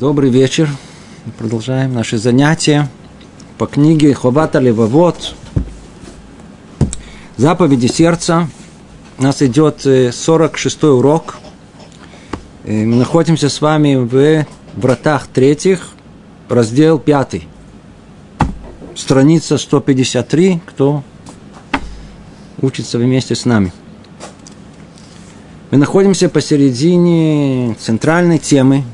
Добрый вечер. Продолжаем наши занятия по книге Ховата Левовод. Заповеди сердца. У нас идет 46 урок. Мы находимся с вами в вратах третьих, раздел пятый. Страница 153, кто учится вместе с нами. Мы находимся посередине центральной темы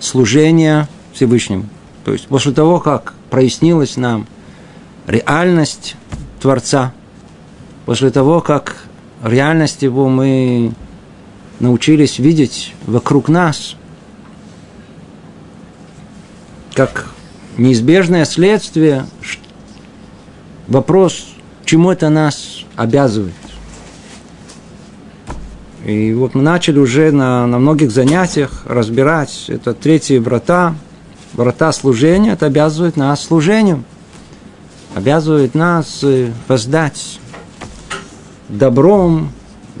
служения Всевышнему. То есть после того, как прояснилась нам реальность Творца, после того, как реальность Его мы научились видеть вокруг нас, как неизбежное следствие, вопрос, чему это нас обязывает. И вот мы начали уже на, на многих занятиях разбирать. Это третьи врата, врата служения, это обязывает нас служению, обязывает нас э, воздать добром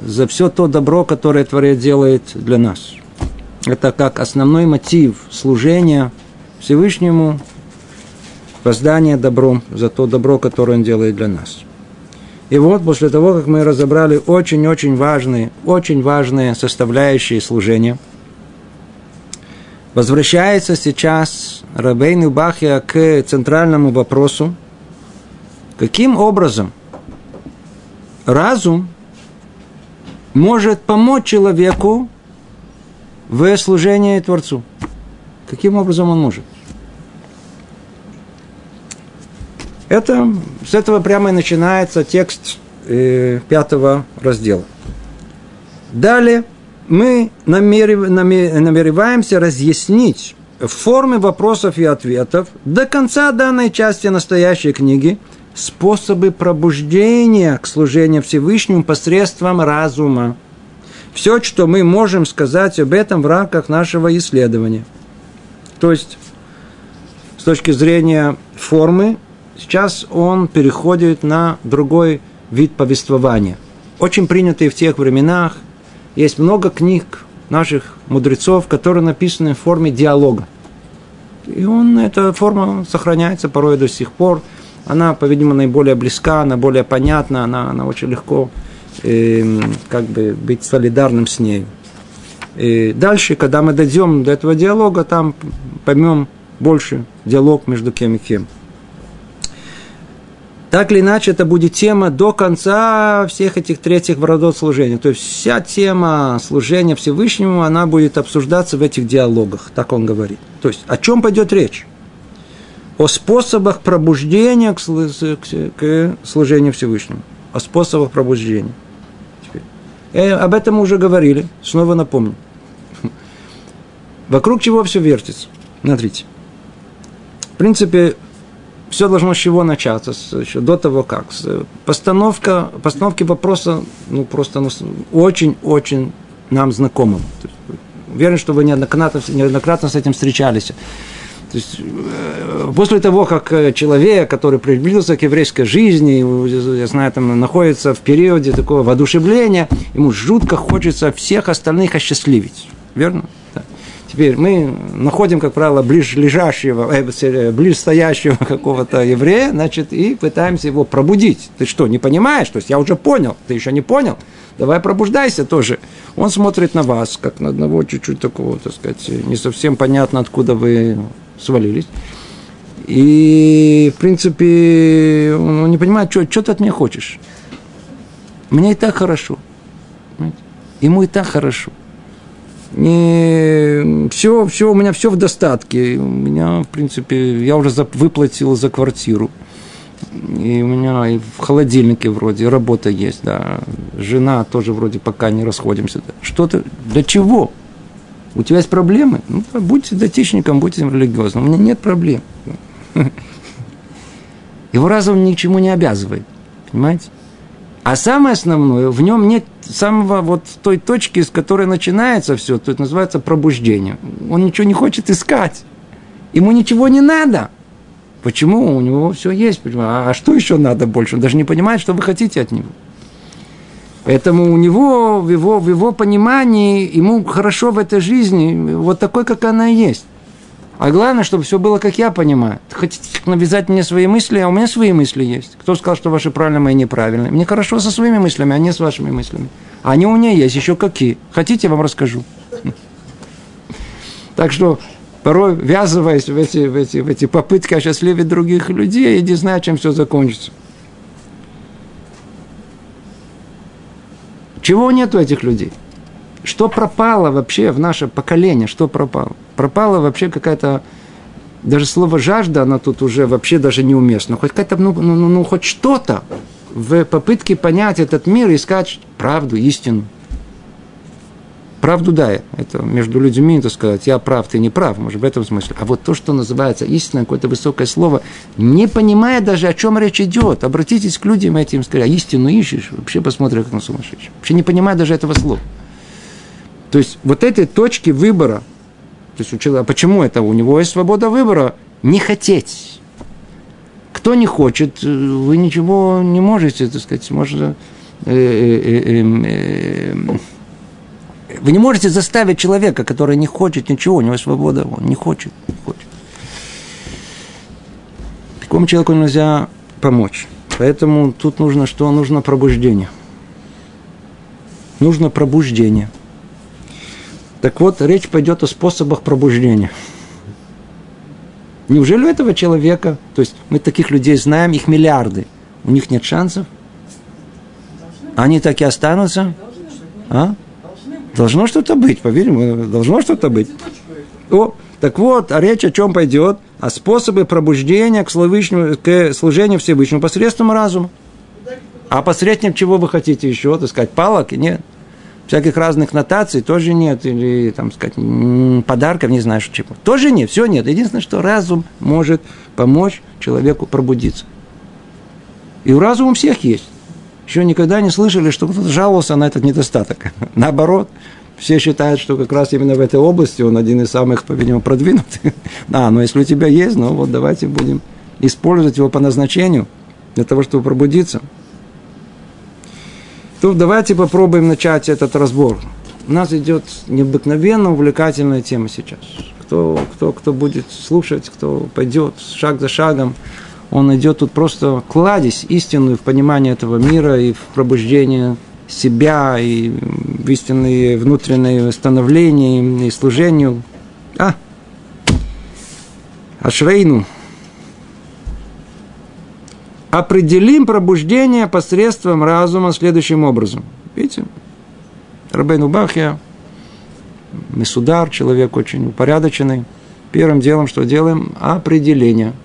за все то добро, которое Творец делает для нас. Это как основной мотив служения Всевышнему, воздание добром за то добро, которое Он делает для нас – и вот после того, как мы разобрали очень-очень важные, очень важные составляющие служения, возвращается сейчас Рабейн Бахья к центральному вопросу, каким образом разум может помочь человеку в служении Творцу. Каким образом он может? Это, с этого прямо и начинается текст э, пятого раздела. Далее мы намерев, намереваемся разъяснить в форме вопросов и ответов до конца данной части настоящей книги способы пробуждения к служению Всевышнему посредством разума. Все, что мы можем сказать об этом в рамках нашего исследования. То есть, с точки зрения формы, Сейчас он переходит на другой вид повествования. Очень принятый в тех временах. Есть много книг наших мудрецов, которые написаны в форме диалога. И он, эта форма сохраняется порой до сих пор. Она, по-видимому, наиболее близка, она более понятна, она, она очень легко э, как бы быть солидарным с ней. И дальше, когда мы дойдем до этого диалога, там поймем больше диалог между кем и кем. Так или иначе, это будет тема до конца всех этих третьих родов служения. То есть вся тема служения Всевышнему, она будет обсуждаться в этих диалогах, так он говорит. То есть о чем пойдет речь? О способах пробуждения к, к служению Всевышнему. О способах пробуждения. Теперь. Э, об этом мы уже говорили, снова напомню. Вокруг чего все вертится? Смотрите. В принципе, все должно с чего начаться, с, еще до того как. Постановка, постановки вопроса, ну, просто ну, очень-очень нам знакомым. Уверен, что вы неоднократно, неоднократно с этим встречались. То есть, э, после того, как э, человек, который приблизился к еврейской жизни, я знаю, там находится в периоде такого воодушевления, ему жутко хочется всех остальных осчастливить. Верно? Теперь мы находим, как правило, ближлежащего, э, ближстоящего какого-то еврея, значит, и пытаемся его пробудить. Ты что, не понимаешь? То есть я уже понял, ты еще не понял? Давай пробуждайся тоже. Он смотрит на вас, как на одного чуть-чуть такого, так сказать, не совсем понятно, откуда вы свалились. И, в принципе, он не понимает, что, что ты от меня хочешь. Мне и так хорошо. Ему и так хорошо не все, все, у меня все в достатке. У меня, в принципе, я уже выплатил за квартиру. И у меня и в холодильнике вроде работа есть, да. Жена тоже вроде пока не расходимся. Что-то, для чего? У тебя есть проблемы? Ну, будьте датичником, будьте религиозным. У меня нет проблем. Его разум ничему не обязывает. Понимаете? А самое основное, в нем нет самого вот той точки, с которой начинается все, то это называется пробуждение. Он ничего не хочет искать. Ему ничего не надо. Почему? У него все есть. А что еще надо больше? Он даже не понимает, что вы хотите от него. Поэтому у него, в его, в его понимании, ему хорошо в этой жизни, вот такой, как она есть. А главное, чтобы все было, как я понимаю. Хотите навязать мне свои мысли, а у меня свои мысли есть. Кто сказал, что ваши правильные, мои неправильные? Мне хорошо со своими мыслями, а не с вашими мыслями. Они у меня есть, еще какие. Хотите, я вам расскажу. Так что порой ввязываясь в эти, в эти, в эти попытки осчастливить других людей, я не знаю, чем все закончится. Чего нет у этих людей? Что пропало вообще в наше поколение? Что пропало? Пропало вообще какая-то... Даже слово «жажда», оно тут уже вообще даже неуместно. Хоть какая-то, ну, ну, ну, ну хоть что-то в попытке понять этот мир, искать правду, истину. Правду да, это между людьми, так сказать, я прав, ты не прав, может, в этом смысле. А вот то, что называется истина, какое-то высокое слово, не понимая даже, о чем речь идет, обратитесь к людям этим, скажите, а истину ищешь, вообще посмотри, как на сумасшедший. Вообще не понимая даже этого слова. То есть, вот этой точки выбора, то есть, у человека, почему это? У него есть свобода выбора не хотеть. Кто не хочет, вы ничего не можете, так сказать, можно... Э, э, э, вы не можете заставить человека, который не хочет ничего, у него свобода, он не хочет, не хочет. Такому человеку нельзя помочь. Поэтому тут нужно что? Нужно пробуждение. Нужно пробуждение. Так вот, речь пойдет о способах пробуждения. Неужели у этого человека, то есть мы таких людей знаем, их миллиарды, у них нет шансов? Они так и останутся? А? Должно что-то быть, поверим, должно что-то быть. О, так вот, а речь о чем пойдет? О способе пробуждения к, Всевышнему, к служению Всевышнему посредством разума. А посредством чего вы хотите еще? Так сказать, палок? Нет. Всяких разных нотаций тоже нет. Или, там сказать, подарков, не знаю, чего. Тоже нет, все нет. Единственное, что разум может помочь человеку пробудиться. И у разума у всех есть еще никогда не слышали, что кто-то жаловался на этот недостаток. Наоборот, все считают, что как раз именно в этой области он один из самых, по-видимому, продвинутых. А, но если у тебя есть, ну вот давайте будем использовать его по назначению для того, чтобы пробудиться. То давайте попробуем начать этот разбор. У нас идет необыкновенно увлекательная тема сейчас. Кто, кто, кто будет слушать, кто пойдет шаг за шагом, он идет тут просто кладезь истинную в понимание этого мира и в пробуждение себя, и в истинные внутренние становления и служению. А, Ашрейну. Определим пробуждение посредством разума следующим образом. Видите? Рабейну Бахья, Месудар, человек очень упорядоченный. Первым делом, что делаем? Определение –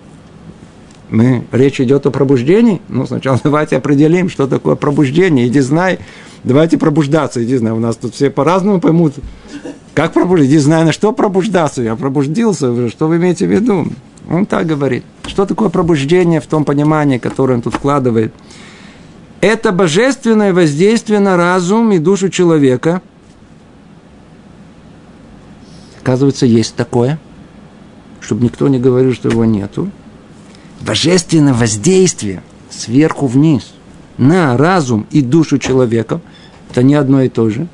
мы, речь идет о пробуждении. Ну, сначала давайте определим, что такое пробуждение. Иди знай, давайте пробуждаться. Иди знай, у нас тут все по-разному поймут. Как пробуждаться? Иди знай, на что пробуждаться. Я пробудился. Что вы имеете в виду? Он так говорит. Что такое пробуждение в том понимании, которое он тут вкладывает? Это божественное воздействие на разум и душу человека. Оказывается, есть такое. Чтобы никто не говорил, что его нету божественное воздействие сверху вниз на разум и душу человека, это не одно и то же,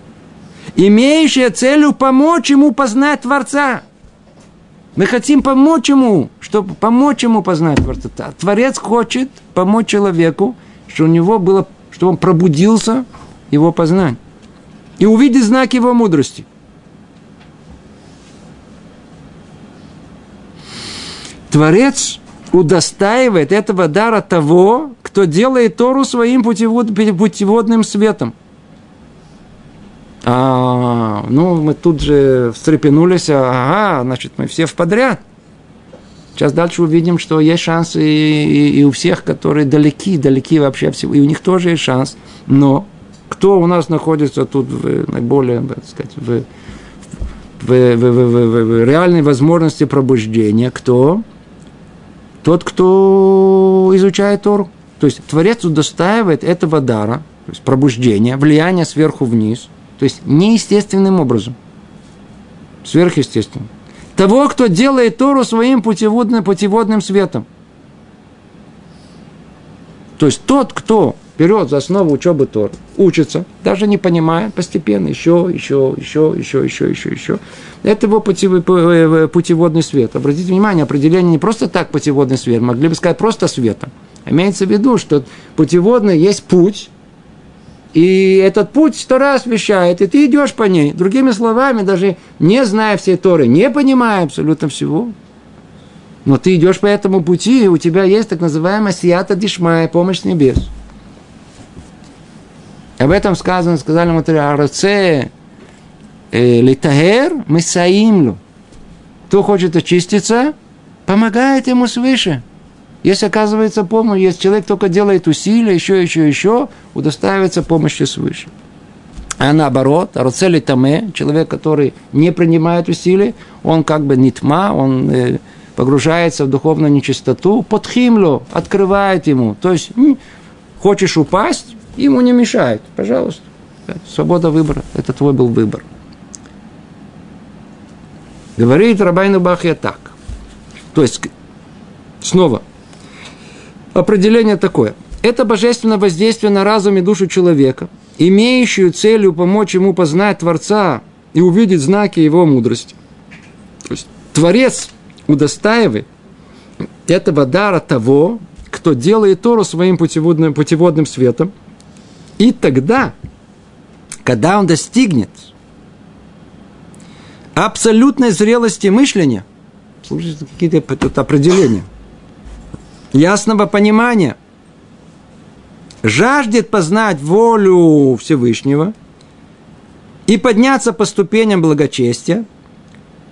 имеющее целью помочь ему познать Творца. Мы хотим помочь ему, чтобы помочь ему познать Творца. Творец хочет помочь человеку, чтобы у него было, чтобы он пробудился, его познать. И увидеть знак его мудрости. Творец удостаивает этого дара того, кто делает Тору своим путевод, путеводным светом. А, ну, мы тут же встрепенулись, ага, значит, мы все в подряд. Сейчас дальше увидим, что есть шансы и, и, и у всех, которые далеки, далеки вообще всего, и у них тоже есть шанс. Но кто у нас находится тут в наиболее, так сказать, в, в, в, в, в, в реальной возможности пробуждения? Кто? тот, кто изучает Тору. То есть Творец удостаивает этого дара, то есть пробуждения, влияния сверху вниз, то есть неестественным образом, сверхъестественным. Того, кто делает Тору своим путеводным, путеводным светом. То есть тот, кто берет за основу учебы Тор, учится, даже не понимает, постепенно, еще, еще, еще, еще, еще, еще, еще. Это его путевой, э, путеводный свет. Обратите внимание, определение не просто так путеводный свет, могли бы сказать просто светом. Имеется в виду, что путеводный есть путь, и этот путь сто раз вещает, и ты идешь по ней. Другими словами, даже не зная всей Торы, не понимая абсолютно всего, но ты идешь по этому пути, и у тебя есть так называемая сията дишмая, помощь небес. Об этом сказано, сказали мы Араце э, Литагер Месаимлю. Кто хочет очиститься, помогает ему свыше. Если оказывается помощь, если человек только делает усилия, еще, еще, еще, удостаивается помощи свыше. А наоборот, Аруцели Таме, человек, который не принимает усилий, он как бы нитма, он э, погружается в духовную нечистоту, подхимлю, открывает ему. То есть, хочешь упасть, ему не мешает, пожалуйста. Свобода выбора, это твой был выбор. Говорит Рабайну Бахья так. То есть, снова, определение такое. Это божественное воздействие на разум и душу человека, имеющую целью помочь ему познать Творца и увидеть знаки его мудрости. То есть Творец удостаивает этого дара того, кто делает Тору своим путеводным, путеводным светом. И тогда, когда он достигнет абсолютной зрелости мышления, слушайте, какие-то определения – ясного понимания, жаждет познать волю Всевышнего и подняться по ступеням благочестия,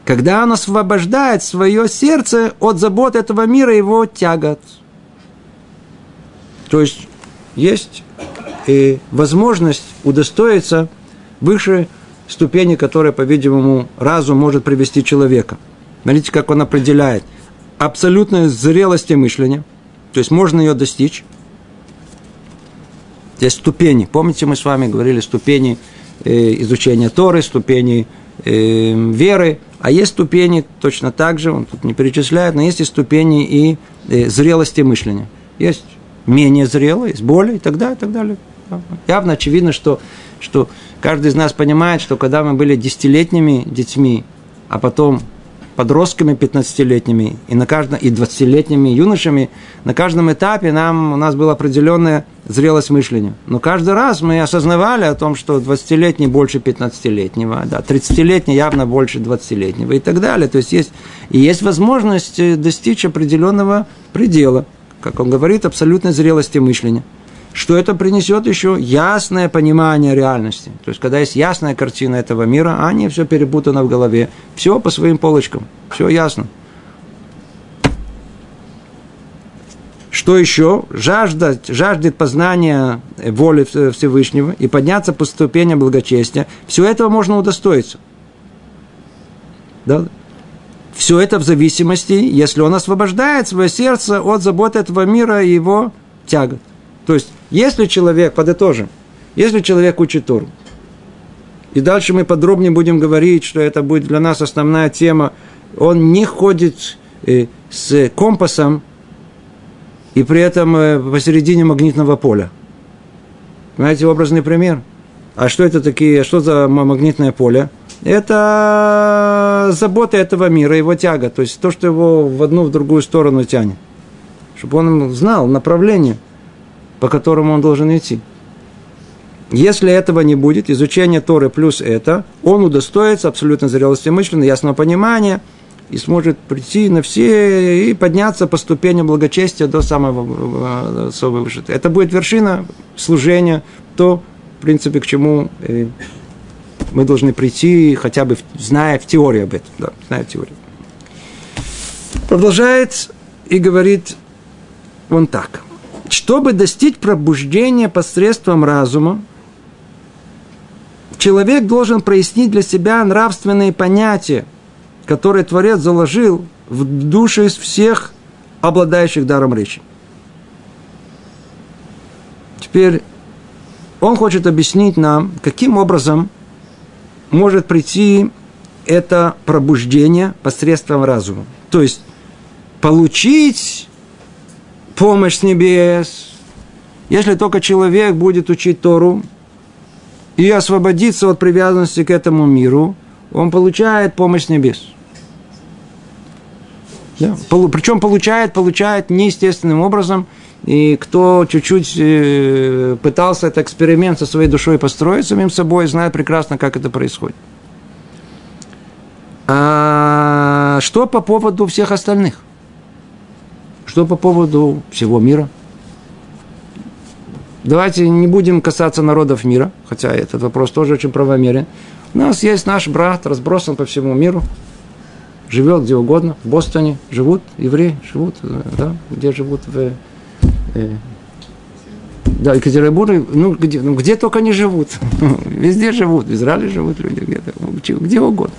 когда он освобождает свое сердце от забот этого мира и его тягот. То есть есть и возможность удостоиться выше ступени, которая, по-видимому, разум может привести человека. Смотрите, как он определяет – абсолютной зрелости мышления, то есть можно ее достичь. Есть ступени. Помните, мы с вами говорили ступени э, изучения Торы, ступени э, веры, а есть ступени точно так же, он тут не перечисляет, но есть и ступени и э, зрелости мышления. Есть менее зрелые, есть более и так далее, и так далее. Явно очевидно, что, что каждый из нас понимает, что когда мы были десятилетними детьми, а потом подростками 15-летними и, на каждом, и 20-летними юношами, на каждом этапе нам, у нас была определенная зрелость мышления. Но каждый раз мы осознавали о том, что 20-летний больше 15-летнего, да, 30-летний явно больше 20-летнего и так далее. То есть есть, есть возможность э, достичь определенного предела, как он говорит, абсолютной зрелости мышления – что это принесет еще ясное понимание реальности. То есть, когда есть ясная картина этого мира, а не все перепутано в голове. Все по своим полочкам. Все ясно. Что еще? Жаждать, жаждет познания воли Всевышнего и подняться по ступеням благочестия. Все этого можно удостоиться. Да? Все это в зависимости, если он освобождает свое сердце от заботы этого мира и его тягот. То есть, если человек, подытожим, если человек учит Тору, и дальше мы подробнее будем говорить, что это будет для нас основная тема, он не ходит э, с компасом и при этом э, посередине магнитного поля. Знаете, образный пример. А что это такие, что за магнитное поле? Это забота этого мира, его тяга, то есть то, что его в одну, в другую сторону тянет. Чтобы он знал направление – по которому он должен идти. Если этого не будет, изучение Торы плюс это, он удостоится абсолютно зрелости мысли, ясного понимания и сможет прийти на все и подняться по ступеням благочестия до самого, самого высшего. Это будет вершина служения, то, в принципе, к чему э, мы должны прийти, хотя бы зная в теории об этом. Да, зная в теории. Продолжает и говорит он так – чтобы достичь пробуждения посредством разума, человек должен прояснить для себя нравственные понятия, которые Творец заложил в души всех обладающих даром речи. Теперь он хочет объяснить нам, каким образом может прийти это пробуждение посредством разума. То есть получить помощь с небес, Если только человек будет учить Тору и освободиться от привязанности к этому миру, он получает помощь с небес. Да. Причем получает, получает неестественным образом. И кто чуть-чуть э, пытался этот эксперимент со своей душой построить самим собой, знает прекрасно, как это происходит. А что по поводу всех остальных? Что по поводу всего мира? Давайте не будем касаться народов мира, хотя этот вопрос тоже очень правомерен. У нас есть наш брат, разбросан по всему миру, живет где угодно, в Бостоне живут, евреи живут, да, где живут в э, да, Екатеринбурге, ну где, ну где только не живут, везде живут, в Израиле живут люди, где-то, где угодно.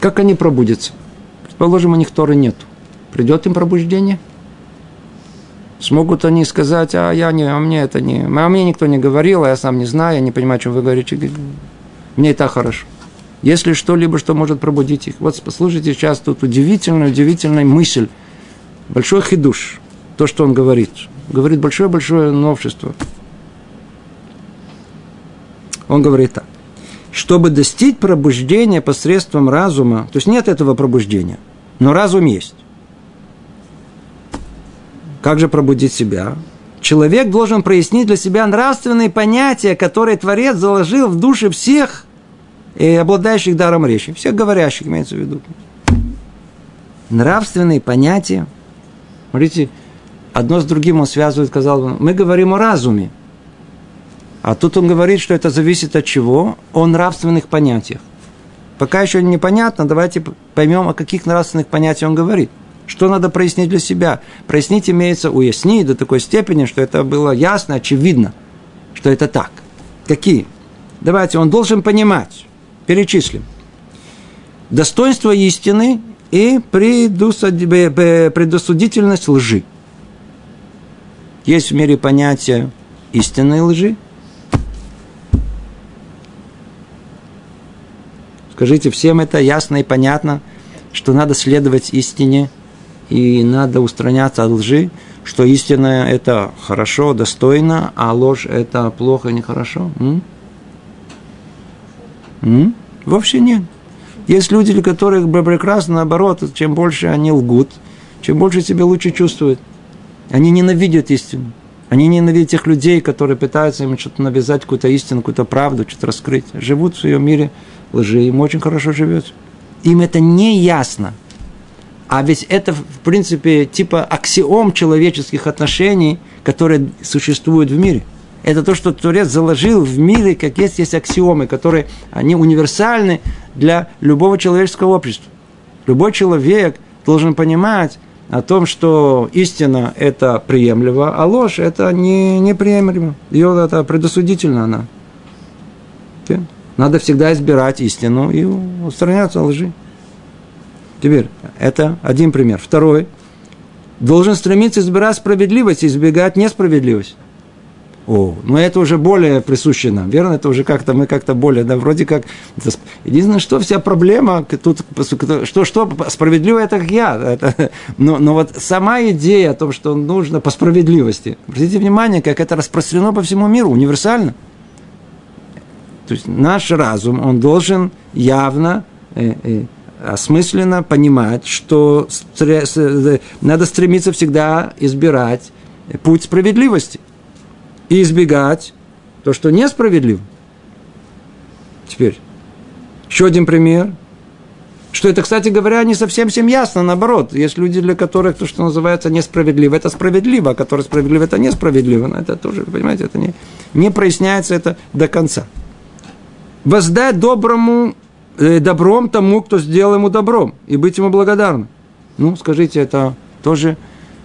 Как они пробудятся? Предположим, у них Торы нет. Придет им пробуждение? Смогут они сказать, а я не, а мне это не, а мне никто не говорил, а я сам не знаю, я не понимаю, о чем вы говорите. Мне и так хорошо. Если что-либо, что может пробудить их. Вот послушайте сейчас тут удивительная, удивительная мысль. Большой хидуш. То, что он говорит. Говорит большое-большое новшество. Он говорит так. Чтобы достичь пробуждения посредством разума, то есть нет этого пробуждения, но разум есть. Как же пробудить себя? Человек должен прояснить для себя нравственные понятия, которые Творец заложил в души всех и обладающих даром речи, всех говорящих, имеется в виду. Нравственные понятия. Смотрите, одно с другим он связывает, сказал, мы говорим о разуме. А тут он говорит, что это зависит от чего? О нравственных понятиях. Пока еще непонятно, давайте поймем, о каких нравственных понятиях он говорит. Что надо прояснить для себя? Прояснить имеется уяснить до такой степени, что это было ясно, очевидно, что это так. Какие? Давайте, он должен понимать, Перечислим. Достоинство истины и предосудительность лжи. Есть в мире понятие истинной лжи. Скажите, всем это ясно и понятно, что надо следовать истине и надо устраняться от лжи, что истина – это хорошо, достойно, а ложь – это плохо, нехорошо. М? М? Вообще нет. Есть люди, для которых прекрасно наоборот, чем больше они лгут, чем больше себя лучше чувствуют. Они ненавидят истину. Они ненавидят тех людей, которые пытаются им что-то навязать, какую-то истину, какую-то правду, что-то раскрыть. Живут в своем мире лжи, им очень хорошо живется. Им это не ясно. А ведь это, в принципе, типа аксиом человеческих отношений, которые существуют в мире – это то, что Творец заложил в мире, как есть, есть аксиомы, которые, они универсальны для любого человеческого общества. Любой человек должен понимать о том, что истина – это приемлемо, а ложь – это не, неприемлемо. Ее это предосудительно она. Надо всегда избирать истину и устраняться от лжи. Теперь, это один пример. Второй. Должен стремиться избирать справедливость и избегать несправедливость. О, но это уже более присуще нам, верно? Это уже как-то, мы как-то более, да, вроде как... Единственное, что вся проблема, тут, что, что справедливо, это как я. Это, но, но вот сама идея о том, что нужно по справедливости, обратите внимание, как это распространено по всему миру, универсально. То есть наш разум, он должен явно э, э, осмысленно понимать, что э, надо стремиться всегда избирать путь справедливости и избегать то, что несправедливо. Теперь, еще один пример. Что это, кстати говоря, не совсем всем ясно, наоборот. Есть люди, для которых то, что называется несправедливо, это справедливо, а которое справедливо, это несправедливо. Но это тоже, понимаете, это не, не проясняется это до конца. Воздать доброму, э, добром тому, кто сделал ему добром, и быть ему благодарным. Ну, скажите, это тоже,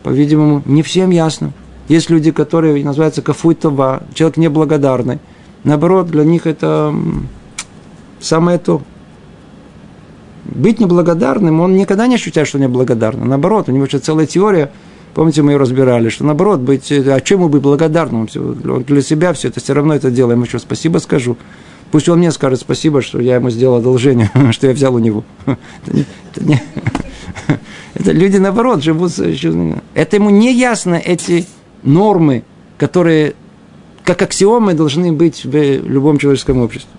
по-видимому, не всем ясно. Есть люди, которые называются кафуйтова, человек неблагодарный. Наоборот, для них это самое то. Быть неблагодарным, он никогда не ощущает, что неблагодарный. Наоборот, у него еще целая теория, помните, мы ее разбирали, что наоборот, быть, а чем быть благодарным? Для себя все это все равно это делаем. Еще спасибо скажу. Пусть он мне скажет спасибо, что я ему сделал одолжение, что я взял у него. Это люди, наоборот, живут... Это ему не ясно, эти нормы, которые как аксиомы должны быть в любом человеческом обществе.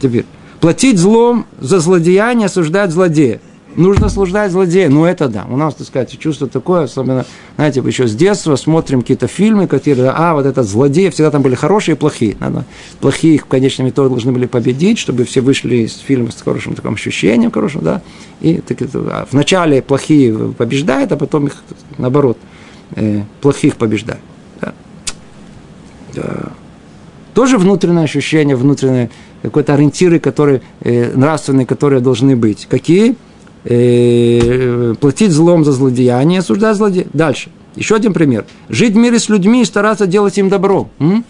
Теперь. Платить злом за злодеяние, осуждать злодея нужно осуждать злодея. Ну, это да. У нас, так сказать, чувство такое, особенно, знаете, еще с детства смотрим какие-то фильмы, которые, а, вот этот злодей, всегда там были хорошие и плохие. Надо, плохие их в конечном итоге должны были победить, чтобы все вышли из фильма с хорошим таким ощущением, хорошим, да. И так, а вначале плохие побеждают, а потом их, наоборот, э, плохих побеждают. Да. Да. Тоже внутреннее ощущение, внутренние какой-то ориентиры, которые, э, нравственные, которые должны быть. Какие? Э, платить злом за злодеяние, осуждать злодея. Дальше. Еще один пример. Жить в мире с людьми и стараться делать им добро. М?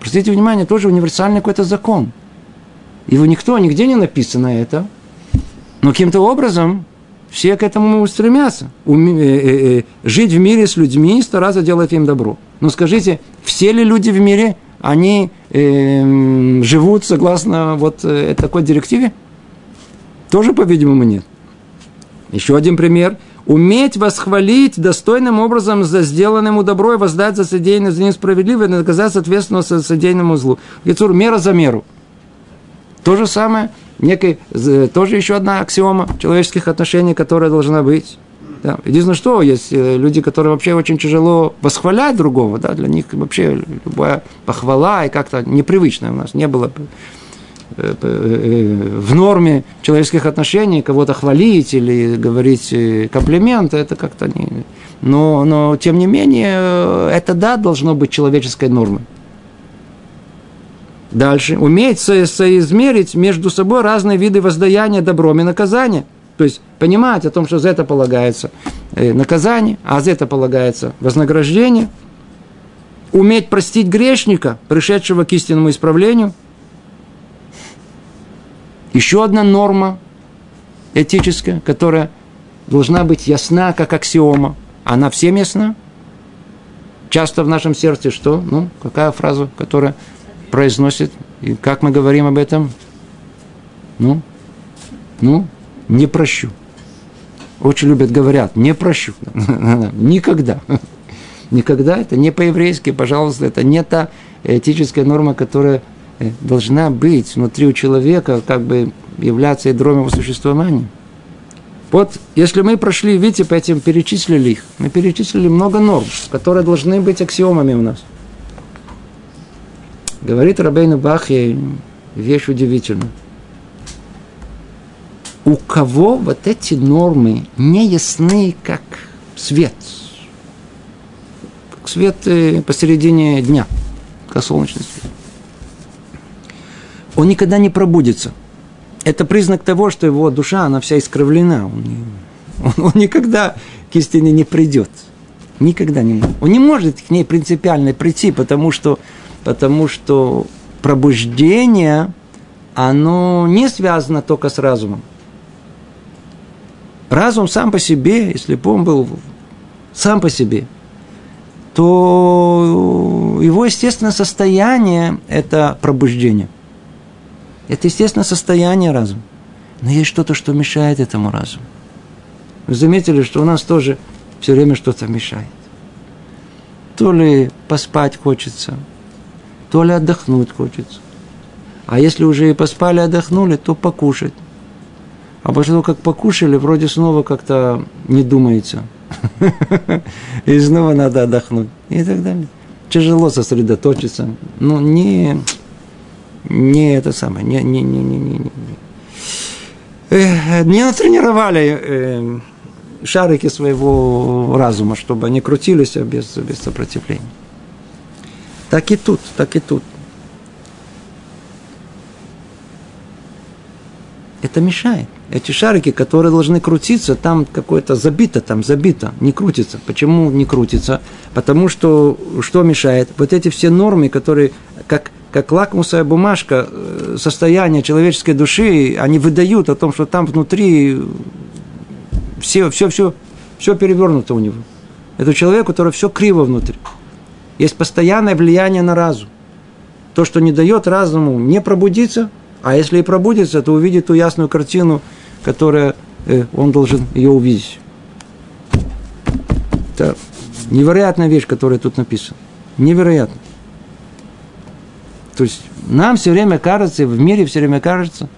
Простите внимание, тоже универсальный какой-то закон. Его никто, нигде не написано это. Но каким-то образом все к этому стремятся. Уми, э, э, э, жить в мире с людьми и стараться делать им добро. Но скажите, все ли люди в мире, они э, живут согласно вот э, такой директиве? Тоже, по-видимому, нет. Еще один пример. Уметь восхвалить достойным образом за сделанному добро и воздать за содеянное за несправедливое наказать соответственно за содеянному злу. Гецур, мера за меру. То же самое, некой, тоже еще одна аксиома человеческих отношений, которая должна быть. Да. Единственное, что есть э, люди, которые вообще очень тяжело восхвалять другого, да, для них вообще любая похвала и как-то непривычная у нас не было в норме человеческих отношений кого-то хвалить или говорить э, комплименты, это как-то не... Но, но, тем не менее, это, да, должно быть человеческой нормой. Дальше. Уметь со- соизмерить между собой разные виды воздаяния добром и наказания. То есть, понимать о том, что за это полагается наказание, а за это полагается вознаграждение. Уметь простить грешника, пришедшего к истинному исправлению – еще одна норма этическая, которая должна быть ясна, как аксиома. Она всем ясна? Часто в нашем сердце что? Ну, какая фраза, которая произносит, и как мы говорим об этом? Ну, ну, не прощу. Очень любят, говорят, не прощу. Никогда. Никогда это не по-еврейски, пожалуйста, это не та этическая норма, которая должна быть внутри у человека, как бы являться ядром его существования. Вот, если мы прошли, видите, по этим перечислили их, мы перечислили много норм, которые должны быть аксиомами у нас. Говорит Рабейну Бахе вещь удивительная. У кого вот эти нормы не ясны, как свет, как свет э, посередине дня, как солнечный свет он никогда не пробудится. Это признак того, что его душа, она вся искривлена. Он, он, он никогда к истине не придет. Никогда не может. Он не может к ней принципиально прийти, потому что, потому что пробуждение, оно не связано только с разумом. Разум сам по себе, если бы он был сам по себе, то его естественное состояние – это пробуждение. Это естественно состояние разума. Но есть что-то, что мешает этому разуму. Вы заметили, что у нас тоже все время что-то мешает. То ли поспать хочется, то ли отдохнуть хочется. А если уже и поспали, отдохнули, то покушать. А после того, как покушали, вроде снова как-то не думается. И снова надо отдохнуть. И так далее. Тяжело сосредоточиться. Ну, не не это самое, не, не, не, не, не, не. Э, не натренировали э, шарики своего разума, чтобы они крутились без, без сопротивления. Так и тут, так и тут. Это мешает. Эти шарики, которые должны крутиться, там какое-то забито, там забито, не крутится. Почему не крутится? Потому что что мешает? Вот эти все нормы, которые как как лакмусовая бумажка э, состояния человеческой души, они выдают о том, что там внутри все, все, все, все перевернуто у него. Это человек, у которого все криво внутри. Есть постоянное влияние на разум. То, что не дает разуму не пробудиться, а если и пробудится, то увидит ту ясную картину, которая э, он должен ее увидеть. Это невероятная вещь, которая тут написана. Невероятно. То есть нам все время кажется, в мире все время кажется,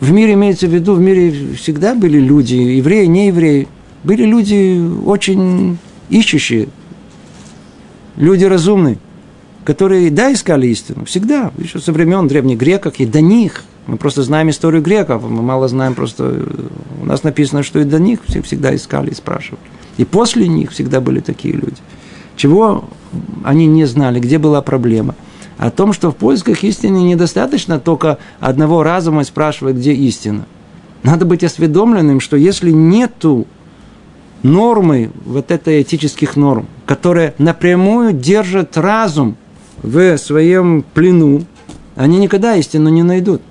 в мире имеется в виду, в мире всегда были люди, евреи, не евреи, были люди очень ищущие, люди разумные, которые, да, искали истину, всегда, еще со времен древних греков, и до них, мы просто знаем историю греков, мы мало знаем просто, у нас написано, что и до них всегда искали и спрашивали. И после них всегда были такие люди. Чего они не знали, где была проблема – о том, что в поисках истины недостаточно только одного разума спрашивать, где истина. Надо быть осведомленным, что если нету нормы, вот этой этических норм, которые напрямую держат разум в своем плену, они никогда истину не найдут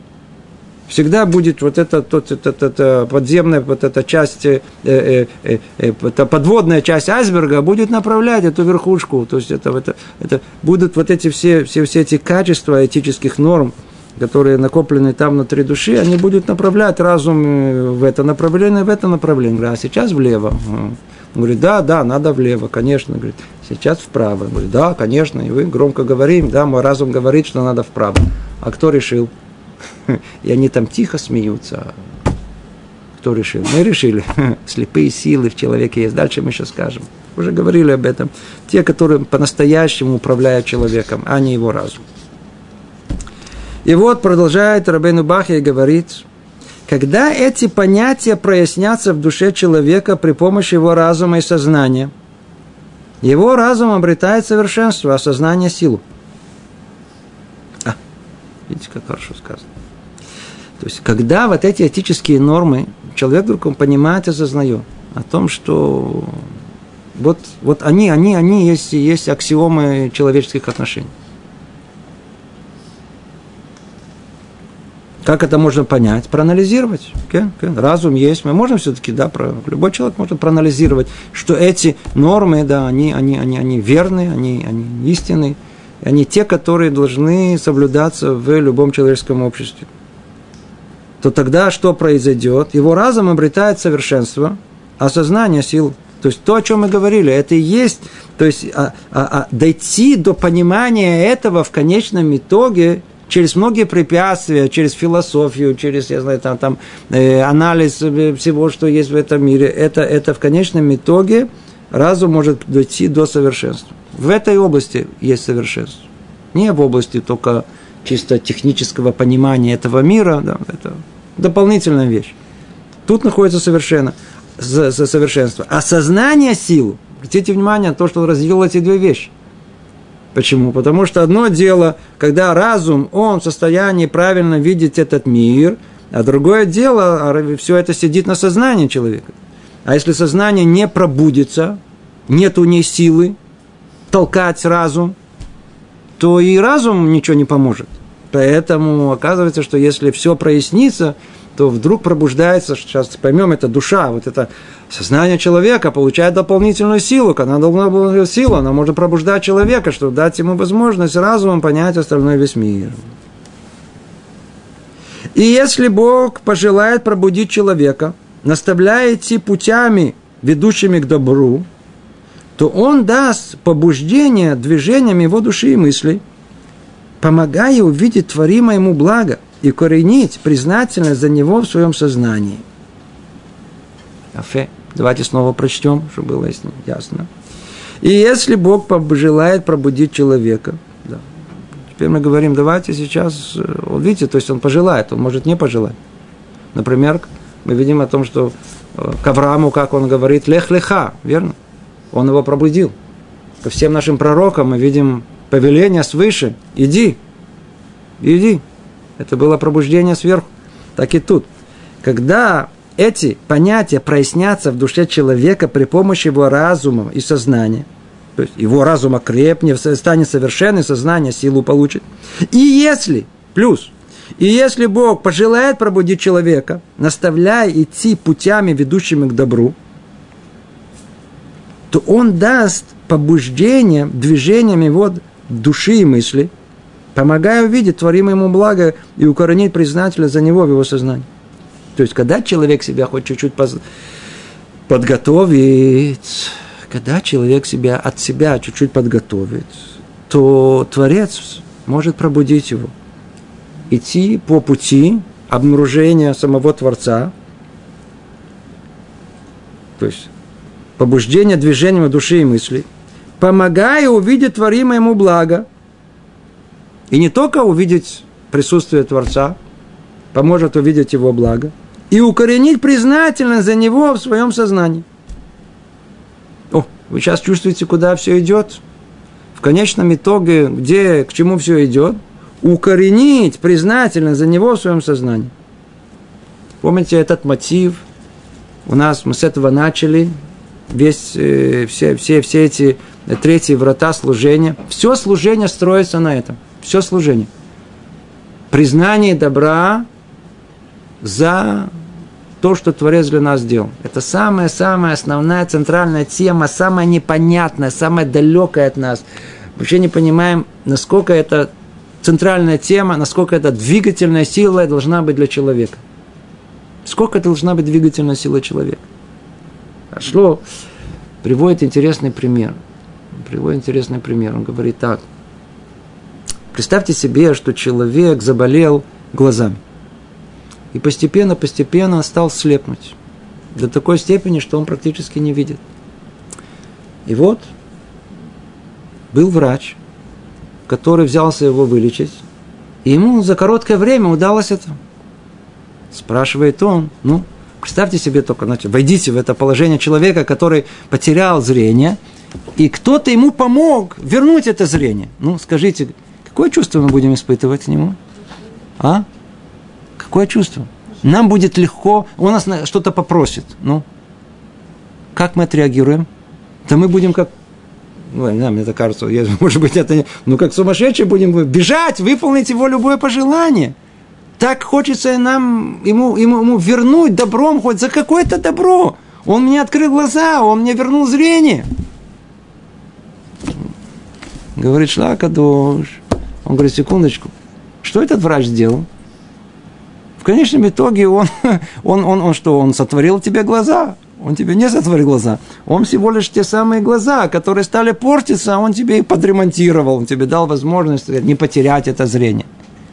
всегда будет вот эта, тот, эта, эта подземная вот эта часть, э, э, э, э, эта подводная часть айсберга будет направлять эту верхушку. То есть это, это, это будут вот эти все, все, все эти качества этических норм, которые накоплены там внутри души, они будут направлять разум э, в это направление, в это направление. А сейчас влево. Говорит, да, да, надо влево, конечно. Говорит, сейчас вправо. Говорит, да, конечно. И вы громко говорим, да, мой разум говорит, что надо вправо. А кто решил? И они там тихо смеются. Кто решил? Мы решили. Слепые силы в человеке есть. Дальше мы еще скажем. Уже говорили об этом. Те, которые по-настоящему управляют человеком, а не его разум. И вот продолжает Рабейну Бахи и говорит, когда эти понятия прояснятся в душе человека при помощи его разума и сознания, его разум обретает совершенство, а сознание – силу. А, видите, как хорошо сказано. То есть, когда вот эти этические нормы человек вдруг он понимает и осознает о том, что вот, вот они, они, они есть, есть аксиомы человеческих отношений. Как это можно понять? Проанализировать. Okay? Okay? Разум есть. Мы можем все-таки, да, про, любой человек может проанализировать, что эти нормы, да, они, они, они, они верны, они, они истинны, они те, которые должны соблюдаться в любом человеческом обществе то тогда что произойдет? Его разум обретает совершенство, а сознание сил. То есть то, о чем мы говорили, это и есть, то есть а, а, а, дойти до понимания этого в конечном итоге через многие препятствия, через философию, через, я знаю, там, там э, анализ всего, что есть в этом мире, это, это в конечном итоге разум может дойти до совершенства. В этой области есть совершенство. Не в области только чисто технического понимания этого мира, да, это дополнительная вещь. Тут находится совершенно, совершенство. А сознание силу, обратите внимание на то, что он разделил эти две вещи. Почему? Потому что одно дело, когда разум, он в состоянии правильно видеть этот мир, а другое дело, а все это сидит на сознании человека. А если сознание не пробудится, нет у ней силы толкать разум, то и разум ничего не поможет. Поэтому оказывается, что если все прояснится, то вдруг пробуждается, сейчас поймем, это душа, вот это сознание человека получает дополнительную силу. Когда она должна была силу, она может пробуждать человека, чтобы дать ему возможность разумом понять остальной весь мир. И если Бог пожелает пробудить человека, наставляя идти путями, ведущими к добру, то Он даст побуждение движениям его души и мыслей, помогая увидеть творимое ему благо и коренить признательность за него в своем сознании. Афе. Давайте снова прочтем, чтобы было ясно. И если Бог желает пробудить человека, да, теперь мы говорим, давайте сейчас, э, вот видите, то есть он пожелает, он может не пожелать. Например, мы видим о том, что э, к Аврааму, как он говорит, лех-леха, верно? Он его пробудил. Ко всем нашим пророкам мы видим повеление свыше, иди, иди. Это было пробуждение сверху. Так и тут. Когда эти понятия прояснятся в душе человека при помощи его разума и сознания, то есть его разума крепнет, станет совершенный, сознание силу получит. И если, плюс, и если Бог пожелает пробудить человека, наставляя идти путями, ведущими к добру, то Он даст побуждение движением его души и мысли, помогая увидеть творимое ему благо и укоренить признателя за него в его сознании. То есть, когда человек себя хоть чуть-чуть подготовить, когда человек себя от себя чуть-чуть подготовит, то Творец может пробудить его. Идти по пути обнаружения самого Творца, то есть побуждение движением души и мысли, помогая увидеть творимое ему благо. И не только увидеть присутствие Творца, поможет увидеть его благо, и укоренить признательность за него в своем сознании. О, вы сейчас чувствуете, куда все идет? В конечном итоге, где, к чему все идет? Укоренить признательность за него в своем сознании. Помните этот мотив? У нас мы с этого начали. Весь, э, все, все, все эти третьи врата служения. Все служение строится на этом. Все служение. Признание добра за то, что Творец для нас сделал. Это самая-самая основная центральная тема, самая непонятная, самая далекая от нас. Вообще не понимаем, насколько это центральная тема, насколько это двигательная сила должна быть для человека. Сколько должна быть двигательная сила человека? А Шло приводит интересный пример. Приводит интересный пример. Он говорит так. Представьте себе, что человек заболел глазами и постепенно-постепенно стал слепнуть. До такой степени, что он практически не видит. И вот был врач, который взялся его вылечить, и ему за короткое время удалось это. Спрашивает он, ну, представьте себе только, значит, войдите в это положение человека, который потерял зрение, и кто-то ему помог вернуть это зрение. Ну, скажите, какое чувство мы будем испытывать к нему? А? Какое чувство? Нам будет легко, он нас что-то попросит. Ну, как мы отреагируем? Да мы будем как ну, не знаю, мне это кажется, может быть, это не... Ну, как сумасшедшие будем бежать, выполнить его любое пожелание. Так хочется нам ему, ему, ему вернуть добром хоть за какое-то добро. Он мне открыл глаза, он мне вернул зрение. Говорит Шлакадош. Он говорит, секундочку, что этот врач сделал? В конечном итоге он, он, он, он что, он сотворил тебе глаза? Он тебе не сотворил глаза. Он всего лишь те самые глаза, которые стали портиться, он тебе их подремонтировал. Он тебе дал возможность не потерять это зрение.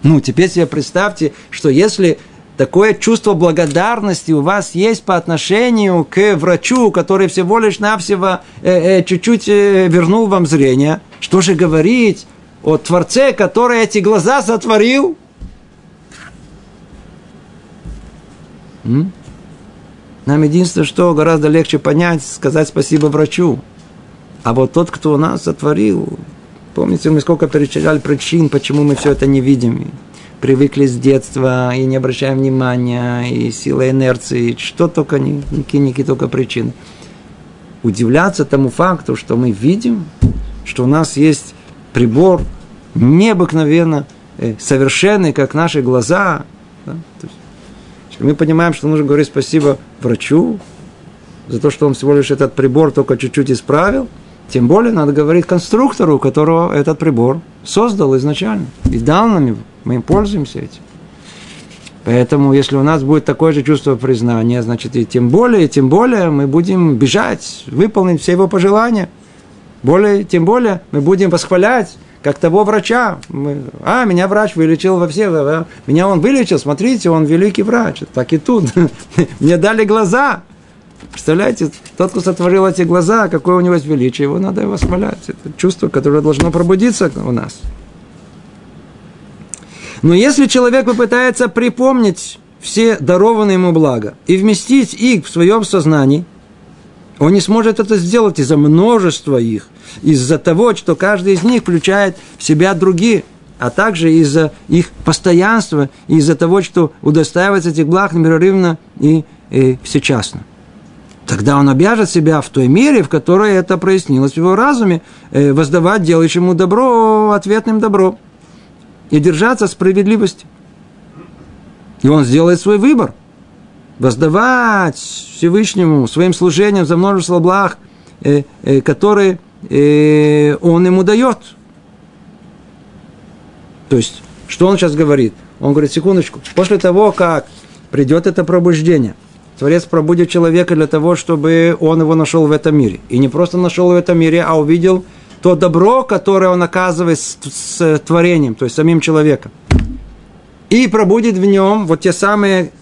Ну, теперь себе представьте, что если такое чувство благодарности у вас есть по отношению к врачу, который всего лишь навсего э, э, чуть-чуть э, вернул вам зрение, что же говорить о Творце, который эти глаза сотворил? М? Нам единственное, что гораздо легче понять, сказать спасибо врачу. А вот тот, кто нас сотворил, помните, мы сколько перечисляли причин, почему мы все это не видим. Привыкли с детства и не обращаем внимания, и сила инерции, что только, никакие, никакие только причины. Удивляться тому факту, что мы видим, что у нас есть прибор необыкновенно э, совершенный, как наши глаза. Да? Есть мы понимаем, что нужно говорить спасибо врачу за то, что он всего лишь этот прибор только чуть-чуть исправил. Тем более надо говорить конструктору, которого этот прибор создал изначально и дал нам его. Мы им пользуемся этим. Поэтому, если у нас будет такое же чувство признания, значит, и тем более, и тем более мы будем бежать, выполнить все его пожелания. Более, тем более мы будем восхвалять как того врача. Мы, а, меня врач вылечил во всех. Меня он вылечил, смотрите, он великий врач. Так и тут. Мне дали глаза. Представляете, тот, кто сотворил эти глаза, какое у него есть величие, его надо восхвалять. Это чувство, которое должно пробудиться у нас. Но если человек попытается припомнить все дарованные ему блага и вместить их в своем сознании – он не сможет это сделать из-за множества их, из-за того, что каждый из них включает в себя другие, а также из-за их постоянства, из-за того, что удостаивается этих благ непрерывно и, и всечасно. Тогда он обяжет себя в той мере, в которой это прояснилось в его разуме, э, воздавать делающему добро ответным добро и держаться справедливости. И он сделает свой выбор – воздавать Всевышнему своим служением за множество благ, э, э, которые он ему дает. То есть, что он сейчас говорит? Он говорит, секундочку, после того, как придет это пробуждение. Творец пробудит человека для того, чтобы он его нашел в этом мире. И не просто нашел в этом мире, а увидел то добро, которое он оказывает с, с творением, то есть самим человеком. И пробудит в нем вот те самые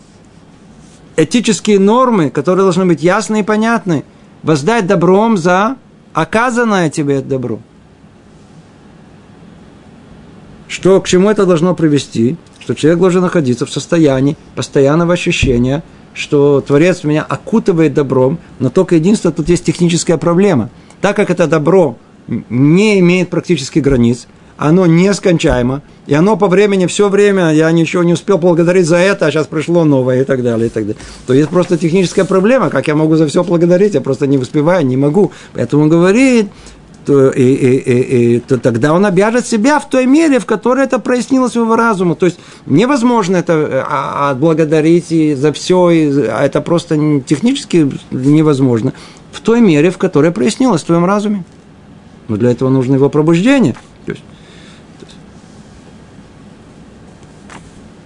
этические нормы, которые должны быть ясны и понятны. Воздать добром за оказанное тебе добро. Что, к чему это должно привести? Что человек должен находиться в состоянии постоянного ощущения, что Творец меня окутывает добром, но только единственное, тут есть техническая проблема. Так как это добро не имеет практически границ, оно нескончаемо, и оно по времени, все время, я ничего не успел благодарить за это, а сейчас пришло новое и так далее, и так далее. То есть просто техническая проблема, как я могу за все благодарить, я просто не успеваю, не могу. Поэтому говорит, то, и, и, и, и, то тогда он обяжет себя в той мере, в которой это прояснилось его разуму. То есть невозможно это а, отблагодарить и за все, и, а это просто технически невозможно. В той мере, в которой прояснилось в твоем разуме. Но для этого нужно его пробуждение. То есть,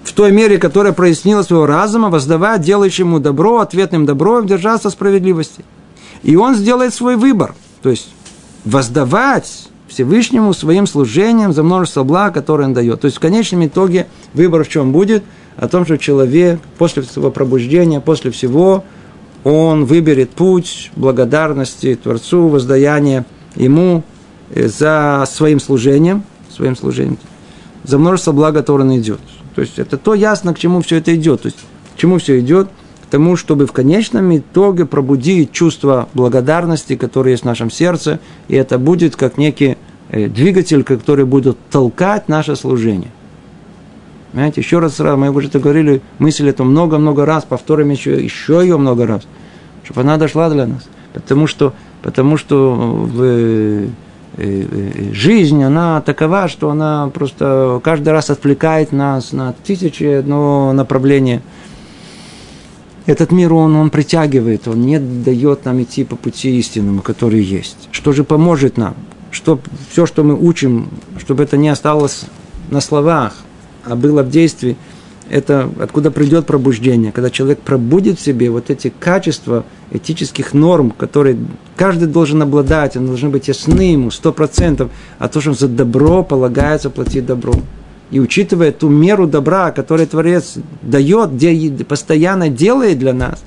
в той мере, которая прояснилась его разума, воздавая делающему добро, ответным добро, держаться справедливости. И он сделает свой выбор. То есть воздавать Всевышнему своим служением за множество благ, которые он дает. То есть в конечном итоге выбор в чем будет? О том, что человек после своего пробуждения, после всего, он выберет путь благодарности Творцу, воздаяния ему э, за своим служением, своим служением, за множество благ, которые он идет. То есть это то ясно, к чему все это идет. То есть к чему все идет? Тому, чтобы в конечном итоге пробудить чувство благодарности, которое есть в нашем сердце, и это будет как некий э, двигатель, который будет толкать наше служение. Понимаете, еще раз, мы уже это говорили, мысль эту много-много раз, повторим еще, еще ее много раз, чтобы она дошла для нас. Потому что потому что в, э, э, жизнь, она такова, что она просто каждый раз отвлекает нас на тысячи одно направление. Этот мир, он, он притягивает, он не дает нам идти по пути истинному, который есть. Что же поможет нам? Что все, что мы учим, чтобы это не осталось на словах, а было в действии – это откуда придет пробуждение, когда человек пробудит в себе вот эти качества этических норм, которые каждый должен обладать, они должны быть ясны ему, сто процентов, а то, что за добро полагается платить добро. И учитывая ту меру добра, которую Творец дает, постоянно делает для нас,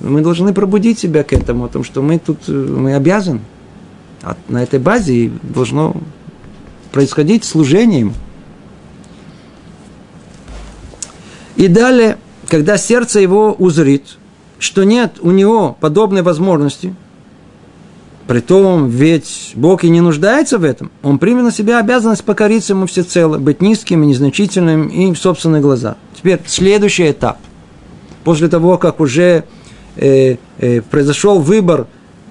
мы должны пробудить себя к этому, о том, что мы тут мы обязаны. А на этой базе должно происходить служение ему. И далее, когда сердце его узрит, что нет у него подобной возможности, Притом, ведь Бог и не нуждается в этом. Он примет на себя обязанность покориться ему всецело, быть низким и незначительным и в собственных глазах. Теперь следующий этап. После того, как уже э, э, произошел выбор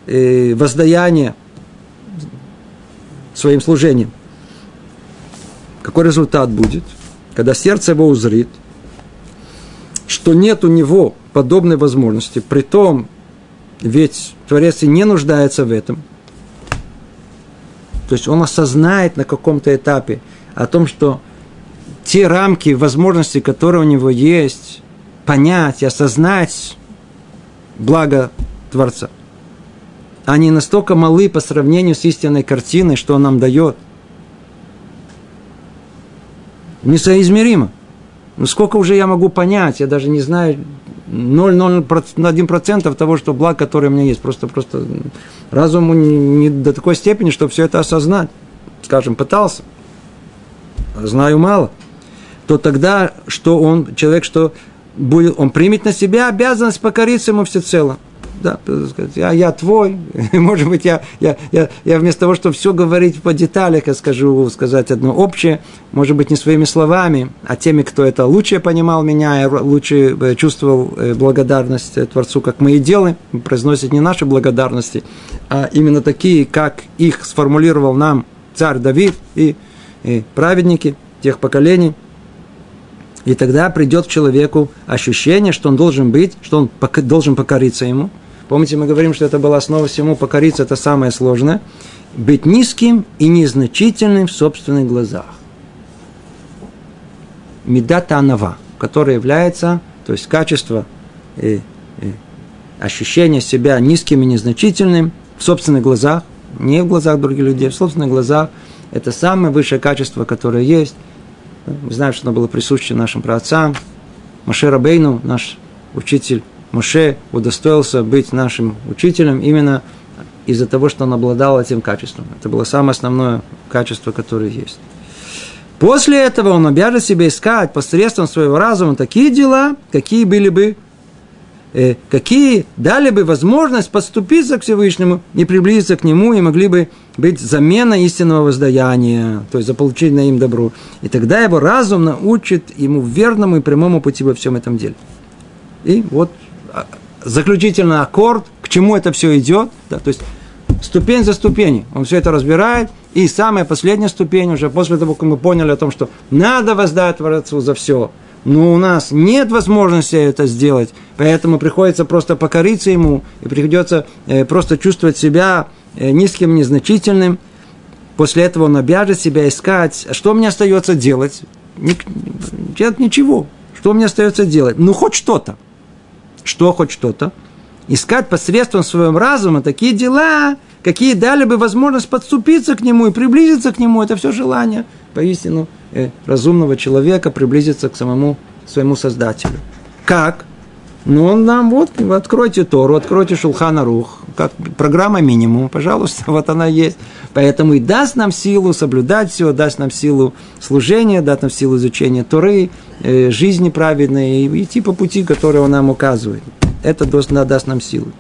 э, воздаяния своим служением, какой результат будет? Когда сердце его узрит – что нет у него подобной возможности, при том, ведь Творец не нуждается в этом. То есть он осознает на каком-то этапе о том, что те рамки, возможности, которые у него есть, понять и осознать благо Творца, они настолько малы по сравнению с истинной картиной, что он нам дает. Несоизмеримо. Ну, сколько уже я могу понять, я даже не знаю, 0,01% того, что благ, которое у меня есть. Просто, просто разуму не до такой степени, чтобы все это осознать. Скажем, пытался, знаю мало. То тогда, что он, человек, что будет, он примет на себя обязанность покориться ему всецело да, я, я твой, может быть, я, я, я, я вместо того, чтобы все говорить по деталях, я скажу, сказать одно общее, может быть, не своими словами, а теми, кто это лучше понимал меня, я лучше э, чувствовал э, благодарность Творцу, как мы и делаем, произносят не наши благодарности, а именно такие, как их сформулировал нам царь Давид и, и праведники тех поколений, и тогда придет к человеку ощущение, что он должен быть, что он должен покориться ему – Помните, мы говорим, что это была основа всему, покориться это самое сложное. Быть низким и незначительным в собственных глазах. Медата анава, которая является то есть качество и, и ощущение себя низким и незначительным в собственных глазах, не в глазах других людей, в собственных глазах, это самое высшее качество, которое есть. Мы знаем, что оно было присуще нашим праотцам. Маше Рабейну, наш учитель Моше, удостоился быть нашим учителем именно из-за того, что он обладал этим качеством. Это было самое основное качество, которое есть. После этого он обяжет себе искать посредством своего разума такие дела, какие были бы э, какие дали бы возможность подступиться к Всевышнему и приблизиться к Нему, и могли бы быть замена истинного воздаяния, то есть за получение им добро. И тогда его разум научит ему верному и прямому пути во всем этом деле. И вот а, заключительный аккорд, к чему это все идет, да, то есть ступень за ступенью. Он все это разбирает, и самая последняя ступень уже после того, как мы поняли о том, что надо воздать Творцу за все, но у нас нет возможности это сделать, поэтому приходится просто покориться ему, и приходится э, просто чувствовать себя низким, незначительным. После этого он обяжет себя искать. А что мне остается делать? Делать ничего. Что мне остается делать? Ну, хоть что-то. Что хоть что-то? Искать посредством своего разума такие дела, какие дали бы возможность подступиться к нему и приблизиться к нему. Это все желание, поистину, э, разумного человека приблизиться к самому своему Создателю. Как? Ну, он нам вот, откройте Тору, откройте Шулхана Рух, как программа минимум, пожалуйста, вот она есть. Поэтому и даст нам силу соблюдать все, даст нам силу служения, даст нам силу изучения Торы, э, жизни праведной, и идти по пути, который он нам указывает. Это даст нам силу.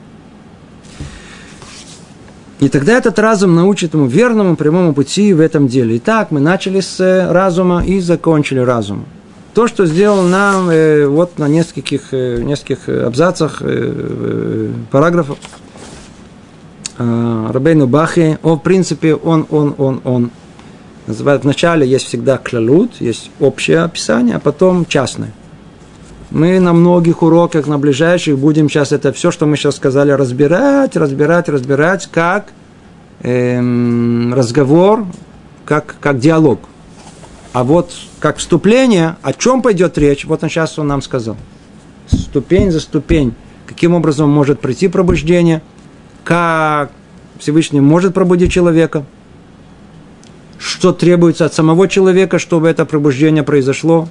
И тогда этот разум научит ему верному прямому пути в этом деле. Итак, мы начали с э, разума и закончили разумом. То, что сделал нам э, вот на нескольких, э, нескольких абзацах, э, э, параграфов, э, Рабейну Бахи, в принципе, он, он, он, он. Называют, вначале есть всегда клялут, есть общее описание, а потом частное. Мы на многих уроках, на ближайших будем сейчас это все, что мы сейчас сказали, разбирать, разбирать, разбирать, как эм, разговор, как, как диалог. А вот как вступление, о чем пойдет речь, вот он сейчас он нам сказал. Ступень за ступень. Каким образом может прийти пробуждение, как Всевышний может пробудить человека, что требуется от самого человека, чтобы это пробуждение произошло,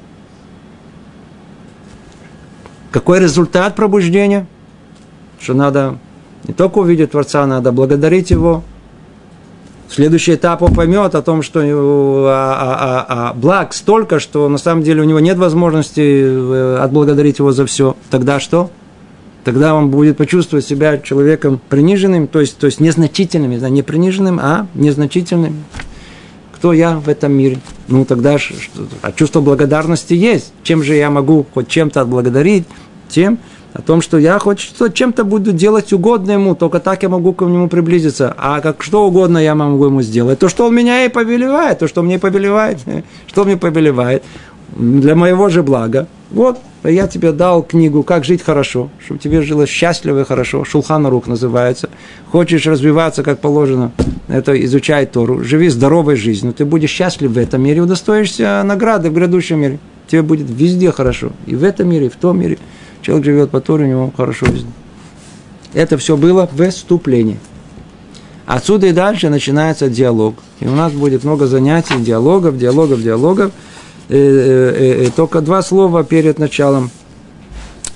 какой результат пробуждения? Что надо не только увидеть Творца, надо благодарить Его. Следующий этап он поймет о том, что а, а, а, а, благ столько, что на самом деле у него нет возможности э, отблагодарить его за все. Тогда что? Тогда он будет почувствовать себя человеком приниженным, то есть, то есть незначительным, не приниженным, а незначительным. Кто я в этом мире? Ну, тогда что, а чувство благодарности есть. Чем же я могу хоть чем-то отблагодарить? тем, о том, что я хоть что чем-то буду делать угодно ему, только так я могу к нему приблизиться. А как что угодно я могу ему сделать. То, что он меня и повелевает, то, что мне повелевает, что мне повелевает, для моего же блага. Вот, я тебе дал книгу «Как жить хорошо», чтобы тебе жилось счастливо и хорошо. Шулхан Рух называется. Хочешь развиваться, как положено, это изучай Тору. Живи здоровой жизнью. Ты будешь счастлив в этом мире, удостоишься награды в грядущем мире. Тебе будет везде хорошо. И в этом мире, и в том мире. Человек живет по Торе, у него хорошо жизнь. Это все было в вступлении. Отсюда и дальше начинается диалог. И у нас будет много занятий, диалогов, диалогов, диалогов. И, и, и, только два слова перед началом.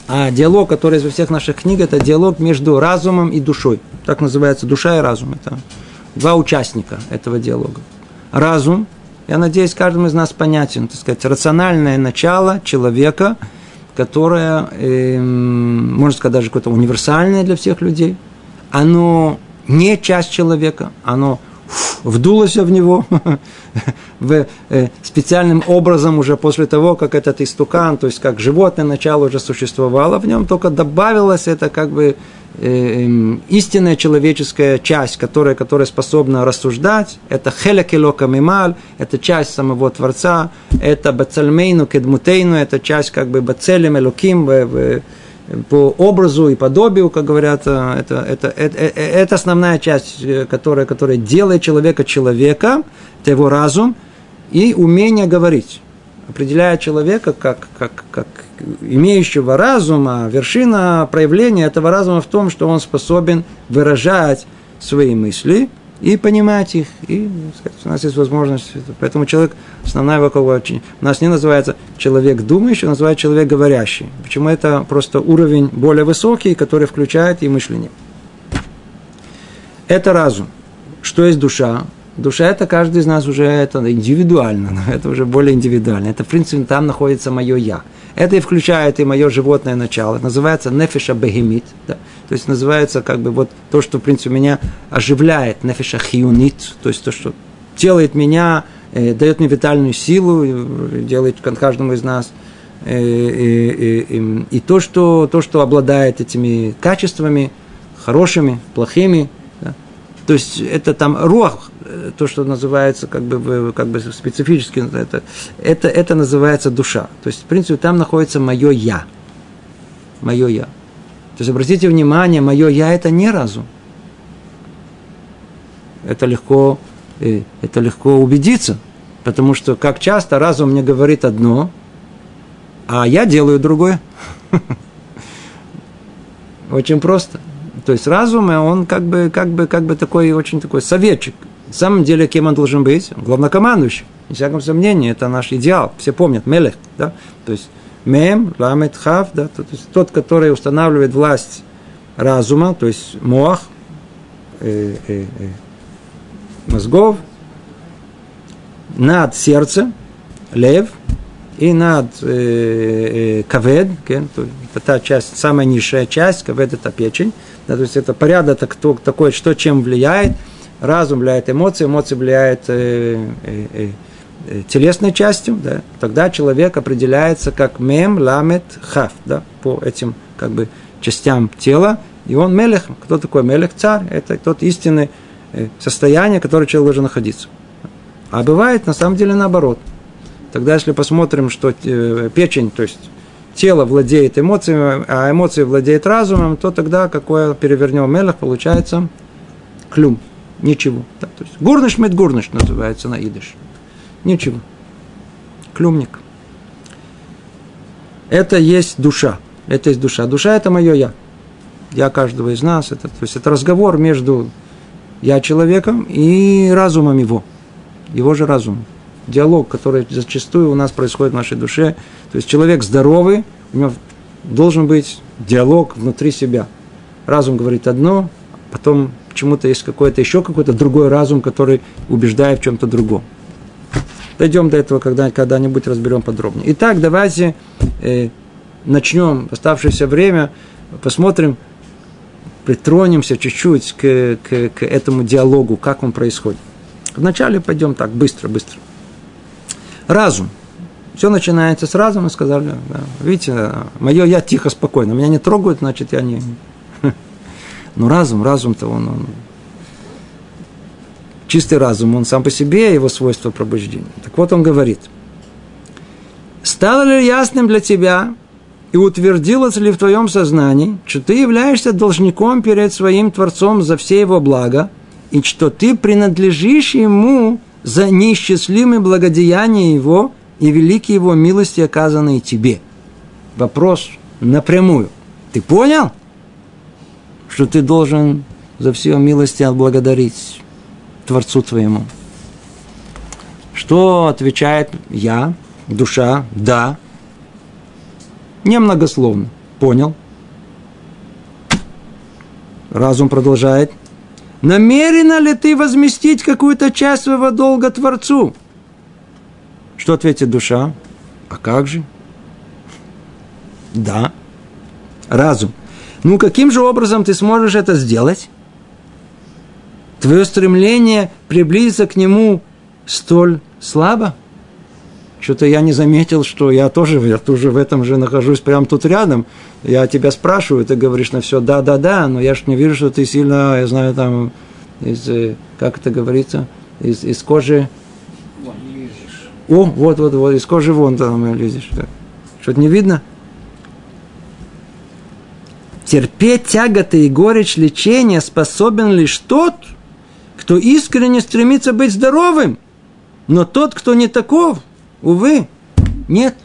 А диалог, который из всех наших книг, это диалог между разумом и душой. Так называется душа и разум. Это два участника этого диалога. Разум, я надеюсь, каждому из нас понятен, так сказать, рациональное начало человека – которое, э, можно сказать, даже какое-то универсальное для всех людей. Оно не часть человека, оно вдулось в него в, э, специальным образом уже после того, как этот истукан, то есть как животное начало уже существовало в нем, только добавилось это как бы э, эм, истинная человеческая часть, которая, которая способна рассуждать, это хелекелока мималь, это часть самого Творца, это бацальмейну кедмутейну, это часть как бы бацелем элоким, по образу и подобию, как говорят, э, это, это, это, э, это основная часть, которая, которая делает человека человека, это его разум и умение говорить. определяет человека как, как, как имеющего разума, вершина проявления этого разума в том, что он способен выражать свои мысли и понимать их. И сказать, у нас есть возможность. Поэтому человек, основная его кого у нас не называется человек думающий, а называется человек говорящий. Почему это просто уровень более высокий, который включает и мышление. Это разум. Что есть душа? Душа это каждый из нас уже это индивидуально, это уже более индивидуально. Это, в принципе, там находится мое я. Это и включает и мое животное начало. Это называется нефиша бегемит. Да? То есть называется как бы вот то, что, в принципе, меня оживляет, нефиша хиунит, то есть то, что делает меня, э, дает мне витальную силу, э, делает каждому из нас. Э, и, и, и, и то, что, то, что обладает этими качествами, хорошими, плохими, да? то есть это там рух, то, что называется как бы, как бы специфически, это, это, это называется душа. То есть, в принципе, там находится мое я. Мое я. То есть, обратите внимание, мое я это не разум. Это легко, э, это легко убедиться, потому что как часто разум мне говорит одно, а я делаю другое. Очень просто. То есть разум, он как бы, как бы, как бы такой, очень такой советчик. На самом деле, кем он должен быть? Главнокомандующий. Не всяком сомнении, это наш идеал. Все помнят, Мелех, да? То есть, Мем, Ламет, Хав, да? То есть, тот, который устанавливает власть разума, то есть Моах, э, э, э, мозгов, над сердцем, лев, и над э, э, кавед, это та часть, самая низшая часть, кавед это печень, да, то есть это порядок такой, что чем влияет – разум влияет эмоции, эмоции влияют э, э, э, телесной частью, да, тогда человек определяется как мем, ламет, хав, да, по этим как бы частям тела, и он мелех. Кто такой мелех? Царь. Это тот истинный э, состояние, в котором человек должен находиться. А бывает на самом деле наоборот. Тогда, если посмотрим, что э, печень, то есть тело владеет эмоциями, а эмоции владеет разумом, то тогда какое перевернем мелех, получается клюм. Ничего. Да, то есть гурныш мед гурныш называется на идыш. Ничего. Клюмник. Это есть душа. Это есть душа. Душа – это мое я. Я каждого из нас. Это, то есть это разговор между я человеком и разумом его. Его же разум. Диалог, который зачастую у нас происходит в нашей душе. То есть человек здоровый, у него должен быть диалог внутри себя. Разум говорит одно, потом почему-то есть какой-то еще какой-то другой разум, который убеждает в чем-то другом. Дойдем до этого когда, когда-нибудь, разберем подробнее. Итак, давайте э, начнем оставшееся время, посмотрим, притронемся чуть-чуть к, к, к этому диалогу, как он происходит. Вначале пойдем так, быстро, быстро. Разум. Все начинается с разума, сказали, да, видите, мое я тихо, спокойно, меня не трогают, значит, я не, но разум, разум-то он, он чистый разум, он сам по себе, его свойство пробуждения. Так вот он говорит, стало ли ясным для тебя и утвердилось ли в твоем сознании, что ты являешься должником перед своим Творцом за все его блага, и что ты принадлежишь ему за неисчислимые благодеяния его и великие его милости, оказанные тебе. Вопрос напрямую. Ты понял? что ты должен за все милости отблагодарить Творцу твоему. Что отвечает я, душа, да, немногословно, понял. Разум продолжает. Намерена ли ты возместить какую-то часть своего долга Творцу? Что ответит душа? А как же? Да. Разум. Ну, каким же образом ты сможешь это сделать? Твое стремление приблизиться к нему столь слабо? Что-то я не заметил, что я тоже, я тоже в этом же нахожусь прямо тут рядом. Я тебя спрашиваю, ты говоришь на все да-да-да, но я же не вижу, что ты сильно, я знаю, там, из, э, как это говорится, из, из кожи... О, вот, вот, вот, из кожи вон там лезешь. Что-то не видно? Терпеть тяготы и горечь лечения способен лишь тот, кто искренне стремится быть здоровым. Но тот, кто не таков, увы, Нет.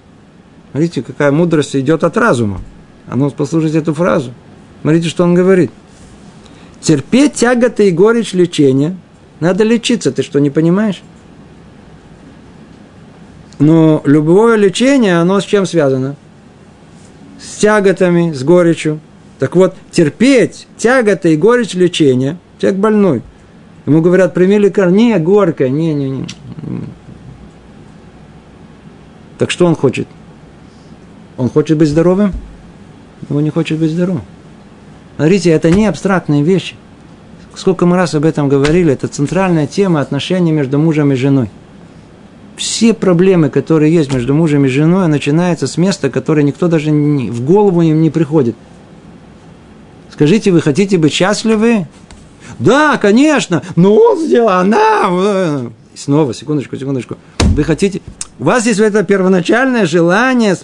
Смотрите, какая мудрость идет от разума. А ну, послушайте эту фразу. Смотрите, что он говорит. Терпеть тяготы и горечь лечения. Надо лечиться, ты что, не понимаешь? Но любое лечение, оно с чем связано? С тяготами, с горечью. Так вот, терпеть тяготы и горечь лечения, человек больной. Ему говорят, прими лекарство. Не, горько, не, не, не. Так что он хочет? Он хочет быть здоровым? Он не хочет быть здоровым. Смотрите, это не абстрактные вещи. Сколько мы раз об этом говорили, это центральная тема отношений между мужем и женой. Все проблемы, которые есть между мужем и женой, начинаются с места, которое никто даже не, в голову им не приходит. Скажите, вы хотите быть счастливы? Да, конечно, но он сделал, она... Снова, секундочку, секундочку. Вы хотите... У вас есть это первоначальное желание,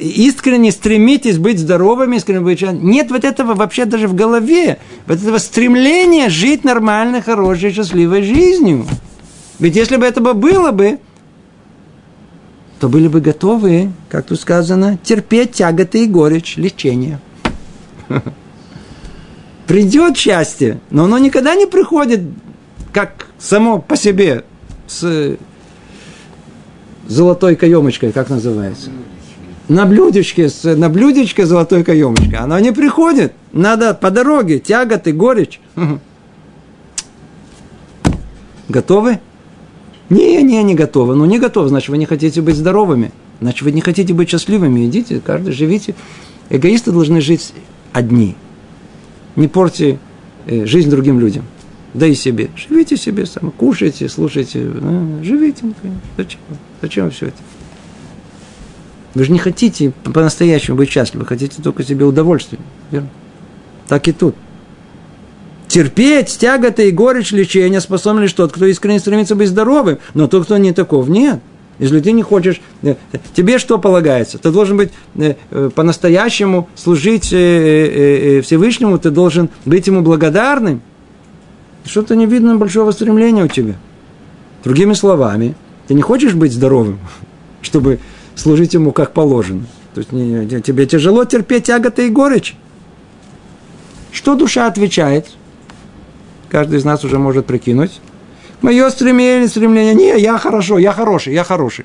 искренне стремитесь быть здоровыми, искренне быть... Нет вот этого вообще даже в голове. Вот этого стремления жить нормальной, хорошей, счастливой жизнью. Ведь если бы этого было бы, то были бы готовы, как тут сказано, терпеть тяготы и горечь лечения. Придет счастье, но оно никогда не приходит как само по себе с золотой каемочкой, как называется? На блюдечке, с, на блюдечке золотой каемочкой. Оно не приходит. Надо по дороге, тяготы, горечь. Готовы? Не, не, не готовы. Ну, не готовы, значит, вы не хотите быть здоровыми. Значит, вы не хотите быть счастливыми. Идите, каждый живите. Эгоисты должны жить одни. Не порти э, жизнь другим людям да и себе. Живите себе сами, кушайте, слушайте, живите. Зачем? Зачем все это? Вы же не хотите по-настоящему быть счастливы, хотите только себе удовольствие. Верно? Так и тут. Терпеть тяготы и горечь лечения способен лишь тот, кто искренне стремится быть здоровым. Но тот, кто не таков, нет. Если ты не хочешь, э, тебе что полагается? Ты должен быть э, э, по-настоящему служить Всевышнему, ты должен быть ему благодарным. Что-то не видно большого стремления у тебя. Другими словами, ты не хочешь быть здоровым, чтобы служить ему как положено. То есть не, тебе тяжело терпеть тяготы и горечь. Что душа отвечает? Каждый из нас уже может прикинуть. Мое стремление, стремление, не, я хорошо, я хороший, я хороший.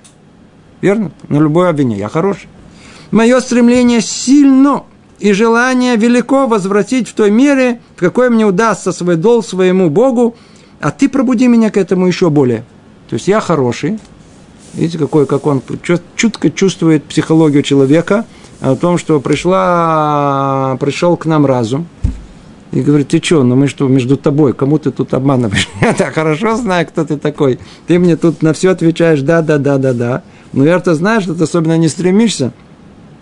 Верно? На любое обвинение, я хороший. Мое стремление сильно и желание велико возвратить в той мере, в какой мне удастся свой долг своему Богу, а ты пробуди меня к этому еще более. То есть я хороший, видите, какой, как он чутко чувствует психологию человека о том, что пришла, пришел к нам разум, и говорит, ты что, ну мы что, между тобой, кому ты тут обманываешь? Я так хорошо знаю, кто ты такой. Ты мне тут на все отвечаешь, да, да, да, да, да. Но я-то знаю, что ты особенно не стремишься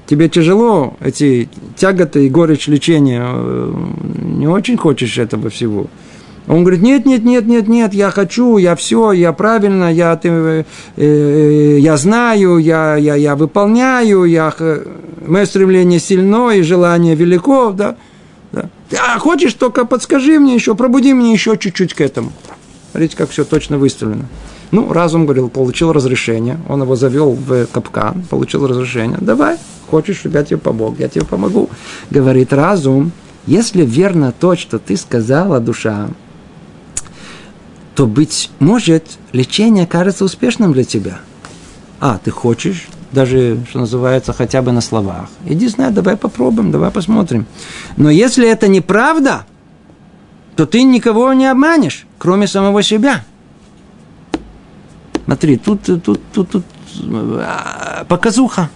тебе тяжело, эти тяготы и горечь лечения, э, не очень хочешь этого всего. Он говорит, нет, нет, нет, нет, нет, я хочу, я все, я правильно, я, ты, э, э, я знаю, я, я, я выполняю, я, мое стремление сильно и желание велико, да, да. А хочешь, только подскажи мне еще, пробуди мне еще чуть-чуть к этому. Смотрите, как все точно выставлено. Ну, разум говорил, получил разрешение, он его завел в капкан, получил разрешение, давай, хочешь, чтобы я тебе помог, я тебе помогу. Говорит разум, если верно то, что ты сказала, душа, то, быть может, лечение кажется успешным для тебя. А, ты хочешь, даже, что называется, хотя бы на словах. Иди, знай, давай попробуем, давай посмотрим. Но если это неправда, то ты никого не обманешь, кроме самого себя. Смотри, тут, тут, тут, тут а, показуха.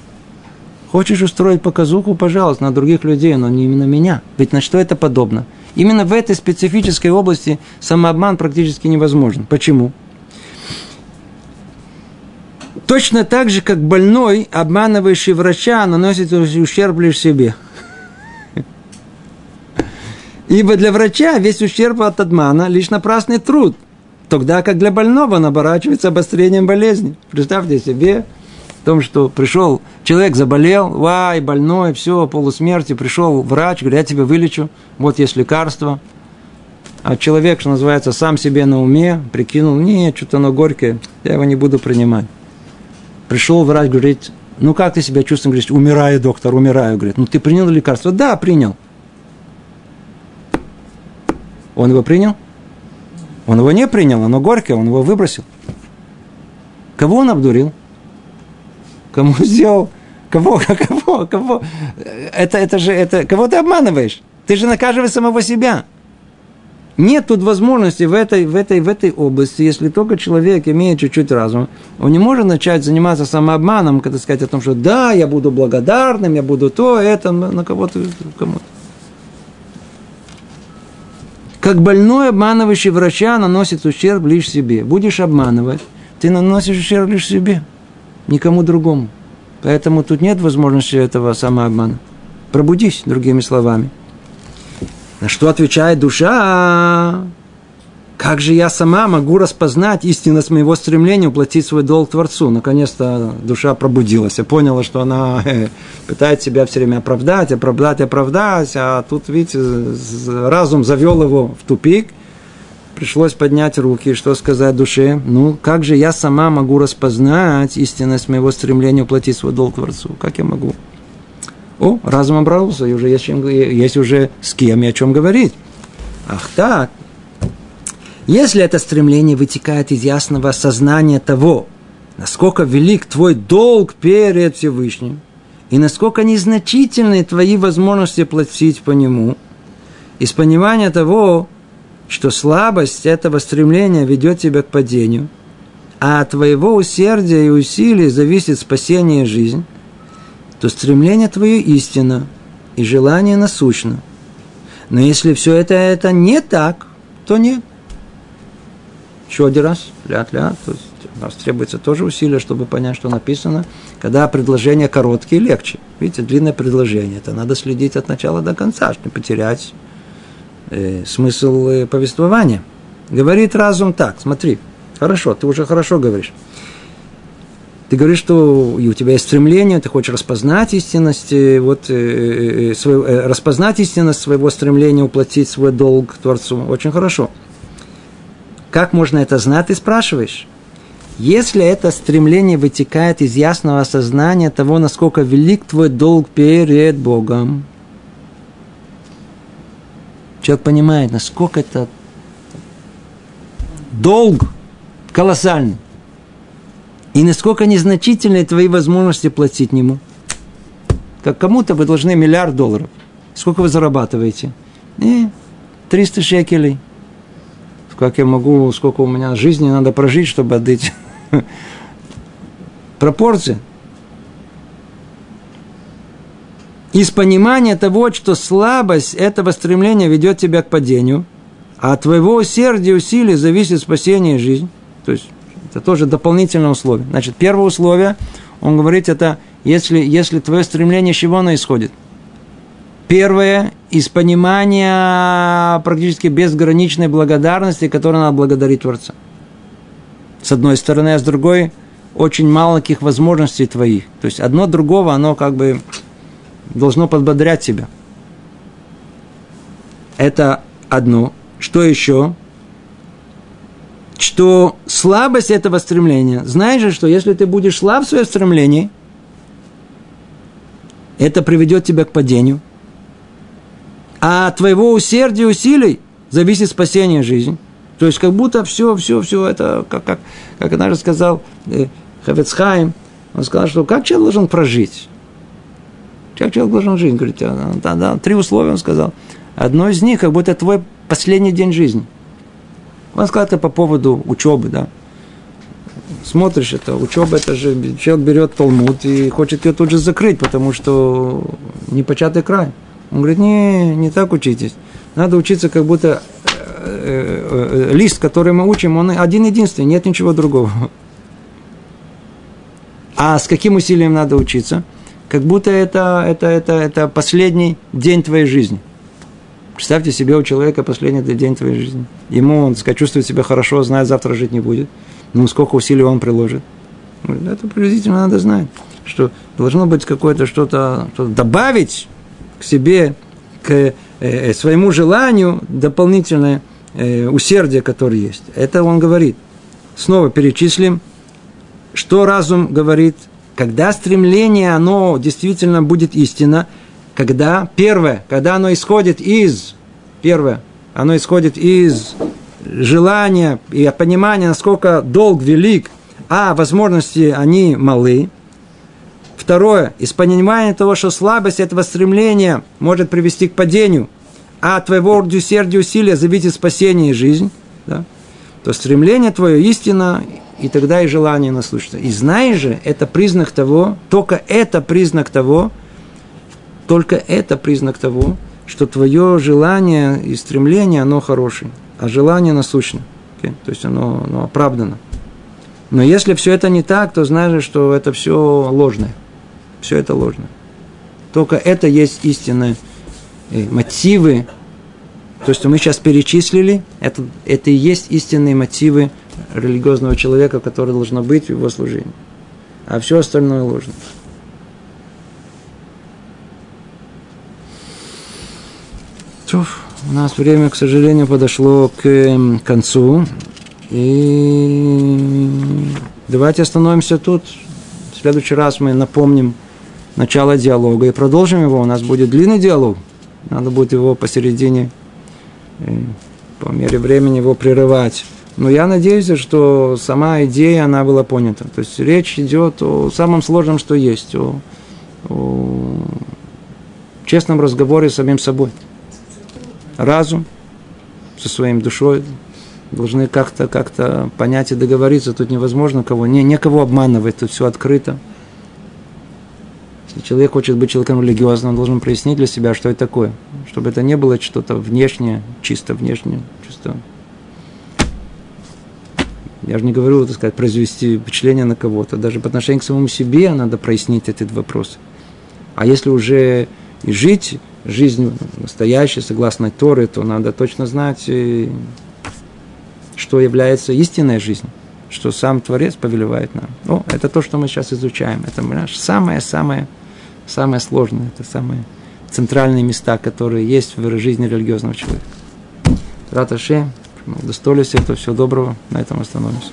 Хочешь устроить показуху, пожалуйста, на других людей, но не именно меня. Ведь на что это подобно? Именно в этой специфической области самообман практически невозможен. Почему? Точно так же, как больной, обманывающий врача, наносит ущерб лишь себе. Ибо для врача весь ущерб от обмана – лишь напрасный труд, тогда как для больного он оборачивается обострением болезни. Представьте себе, в том, что пришел человек, заболел, вай, больной, все, полусмерти, пришел врач, говорит, я тебя вылечу, вот есть лекарство. А человек, что называется, сам себе на уме, прикинул, нет, что-то оно горькое, я его не буду принимать. Пришел врач, говорит, Ну, как ты себя чувствуешь? Говоришь, умираю, доктор, умираю. Говорит, ну, ты принял лекарство? Да, принял. Он его принял? Он его не принял, оно горькое, он его выбросил. Кого он обдурил? Кому сделал? Кого, кого, кого? Это, это же, это, кого ты обманываешь? Ты же накаживаешь самого себя. Нет тут возможности в этой, в, этой, в этой области, если только человек имеет чуть-чуть разума, он не может начать заниматься самообманом, когда сказать о том, что да, я буду благодарным, я буду то, это, на кого-то, кому-то. Как больной, обманывающий врача, наносит ущерб лишь себе. Будешь обманывать, ты наносишь ущерб лишь себе, никому другому. Поэтому тут нет возможности этого самообмана. Пробудись, другими словами. На что отвечает душа? Как же я сама могу распознать истинность моего стремления уплатить свой долг Творцу? Наконец-то душа пробудилась и поняла, что она э, пытается себя все время оправдать, оправдать, оправдать, а тут, видите, разум завел его в тупик, пришлось поднять руки, что сказать душе? Ну, как же я сама могу распознать истинность моего стремления уплатить свой долг Творцу? Как я могу? О, разум обрался, и уже есть, чем, есть уже с кем и о чем говорить. Ах так. Если это стремление вытекает из ясного сознания того, насколько велик твой долг перед Всевышним, и насколько незначительны твои возможности платить по нему, из понимания того, что слабость этого стремления ведет тебя к падению, а от твоего усердия и усилий зависит спасение и жизнь, то стремление твое истинно, и желание насущно. Но если все это, это не так, то нет. Еще один раз, ля-ля, то есть у нас требуется тоже усилие, чтобы понять, что написано. Когда предложения короткие, легче. Видите, длинное предложение, это надо следить от начала до конца, чтобы потерять э, смысл э, повествования. Говорит разум так, смотри, хорошо, ты уже хорошо говоришь. Ты говоришь, что и у тебя есть стремление, ты хочешь распознать истинность, вот, э, э, э свой, распознать истинность своего стремления уплатить свой долг Творцу. Очень хорошо. Как можно это знать, ты спрашиваешь? Если это стремление вытекает из ясного осознания того, насколько велик твой долг перед Богом, человек понимает, насколько это долг колоссальный. И насколько незначительны твои возможности платить нему. Как кому-то вы должны миллиард долларов. Сколько вы зарабатываете? И 300 шекелей. Как я могу, сколько у меня жизни надо прожить, чтобы отдать пропорции. Из понимания того, что слабость этого стремления ведет тебя к падению, а от твоего усердия и усилий зависит спасение и жизнь. То есть это тоже дополнительное условие. Значит, первое условие, он говорит, это если, если твое стремление, с чего оно исходит? Первое, из понимания практически безграничной благодарности, которой надо благодарить Творца. С одной стороны, а с другой, очень маленьких возможностей твоих. То есть одно другого, оно как бы должно подбодрять тебя. Это одно. Что еще? что слабость этого стремления, знаешь же, что если ты будешь слаб в своем стремлении, это приведет тебя к падению. А от твоего усердия и усилий зависит спасение жизни. То есть как будто все, все, все это, как, как, как однажды сказал э, Хавецхайм, он сказал, что как человек должен прожить? Как человек должен жить? Говорит, да, да, три условия он сказал. Одно из них, как будто твой последний день жизни – он сказал это по поводу учебы, да. Смотришь это, учеба, это же человек берет Талмуд и хочет ее тут же закрыть, потому что непочатый край. Он говорит, не, не так учитесь. Надо учиться, как будто э, э, э, лист, который мы учим, он один-единственный, нет ничего другого. А с каким усилием надо учиться? Как будто это, это, это, это последний день твоей жизни. Представьте себе у человека последний день твоей жизни. Ему, он сказать, чувствует себя хорошо, знает, завтра жить не будет. Ну, сколько усилий он приложит. Это приблизительно надо знать, что должно быть какое-то что-то, что добавить к себе, к э, э, своему желанию дополнительное э, усердие, которое есть. Это он говорит. Снова перечислим, что разум говорит, когда стремление, оно действительно будет истина, когда, первое, когда оно исходит из, первое, оно исходит из желания и понимания, насколько долг велик, а возможности они малы. Второе, из понимания того, что слабость этого стремления может привести к падению, а твоего усердия усилия зависит спасение и жизнь, да, то стремление твое истина, и тогда и желание наслушаться. И знаешь же, это признак того, только это признак того, только это признак того, что твое желание и стремление, оно хорошее, а желание насущно. Okay? То есть оно, оно оправдано. Но если все это не так, то знаешь, что это все ложное. Все это ложное. Только это есть истинные э, мотивы. То, что мы сейчас перечислили, это, это и есть истинные мотивы религиозного человека, который должно быть в его служении. А все остальное ложно. У нас время, к сожалению, подошло к эм, концу. И давайте остановимся тут. В следующий раз мы напомним начало диалога и продолжим его. У нас будет длинный диалог. Надо будет его посередине, э, по мере времени его прерывать. Но я надеюсь, что сама идея, она была понята. То есть речь идет о самом сложном, что есть, о, о честном разговоре с самим собой. Разум со своим душой, должны как-то как понять и договориться. Тут невозможно кого, не, некого обманывать, тут все открыто. Если человек хочет быть человеком религиозным, он должен прояснить для себя, что это такое. Чтобы это не было что-то внешнее, чисто внешнее, чисто... Я же не говорю, так сказать, произвести впечатление на кого-то. Даже по отношению к самому себе надо прояснить этот вопрос. А если уже и жить жизнь настоящей, согласно Торе, то надо точно знать, что является истинной жизнью, что сам Творец повелевает нам. Ну, это то, что мы сейчас изучаем. Это самое-самое самое сложное, это самые центральные места, которые есть в жизни религиозного человека. Раташи, удостоились этого, всего доброго, на этом остановимся.